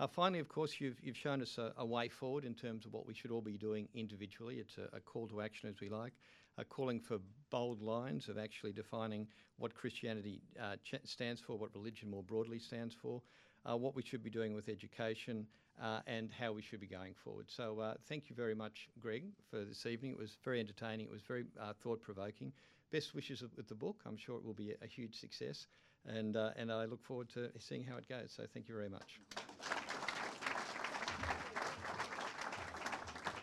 Speaker 11: Uh, finally, of course, you've, you've shown us a, a, way forward in terms of what we should all be doing individually. It's a, a call to action, as we like, uh, calling for bold lines of actually defining what Christianity uh, ch- stands for, what religion more broadly stands for, uh, what we should be doing with education, uh, and how we should be going forward. So, uh, thank you very much, Greg, for this evening. It was very entertaining, it was very thought provoking best wishes with the book. I'm sure it will be a, huge success, and uh, and I look forward to seeing how it goes. So thank you very much.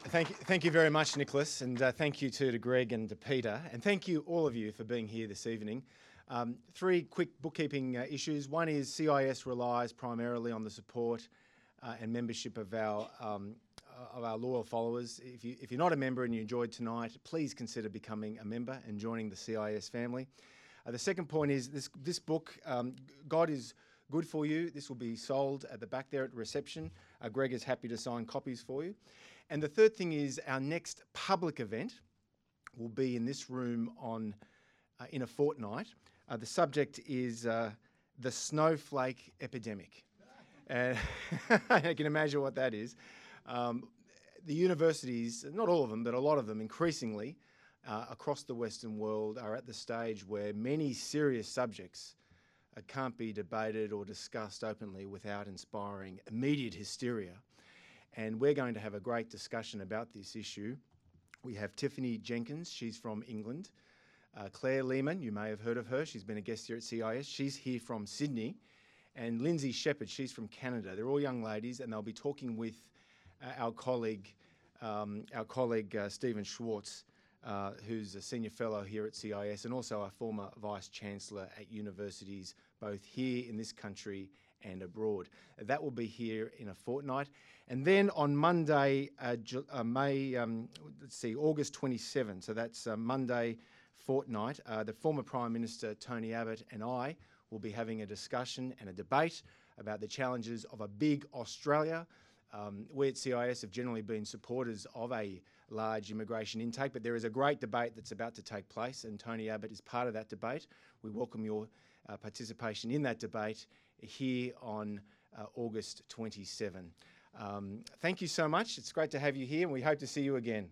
Speaker 1: Thank you, thank you very much, Nicholas, and uh, thank you too to Greg and to Peter, and thank you all of you for being here this evening. Um, three quick bookkeeping uh, issues. One is CIS relies primarily on the support uh, and membership of our um, of our loyal followers. If, you, if you're not a member and you enjoyed tonight, please consider becoming a member and joining the CIS family. Uh, the second point is this, this book, um, God is good for you. This will be sold at the back there at reception. Uh, Greg is happy to sign copies for you. And the third thing is our next public event will be in this room on uh, in a fortnight. Uh, the subject is uh, the snowflake epidemic. And I can imagine what that is. Um, the universities, not all of them, but a lot of them increasingly uh, across the Western world are at the stage where many serious subjects uh, can't be debated or discussed openly without inspiring immediate hysteria. And we're going to have a great discussion about this issue. We have Tiffany Jenkins, she's from England. Uh, Claire Lehmann, you may have heard of her, she's been a guest here at CIS. She's here from Sydney. And Lindsay Shepherd, she's from Canada. They're all young ladies, and they'll be talking with our colleague, um, our colleague uh, Steven Schwartz, uh, who's a senior fellow here at CIS and also a former vice chancellor at universities both here in this country and abroad. That will be here in a fortnight. And then on Monday, uh, uh, May, um, let's see, August 27, so that's uh, Monday fortnight, uh, the former Prime Minister Tony Abbott and I will be having a discussion and a debate about the challenges of a big Australia. Um, we at CIS have generally been supporters of a large immigration intake, but there is a great debate that's about to take place, and Tony Abbott is part of that debate. We welcome your uh, participation in that debate here on uh, August 27. Um, thank you so much. It's great to have you here, and we hope to see you again.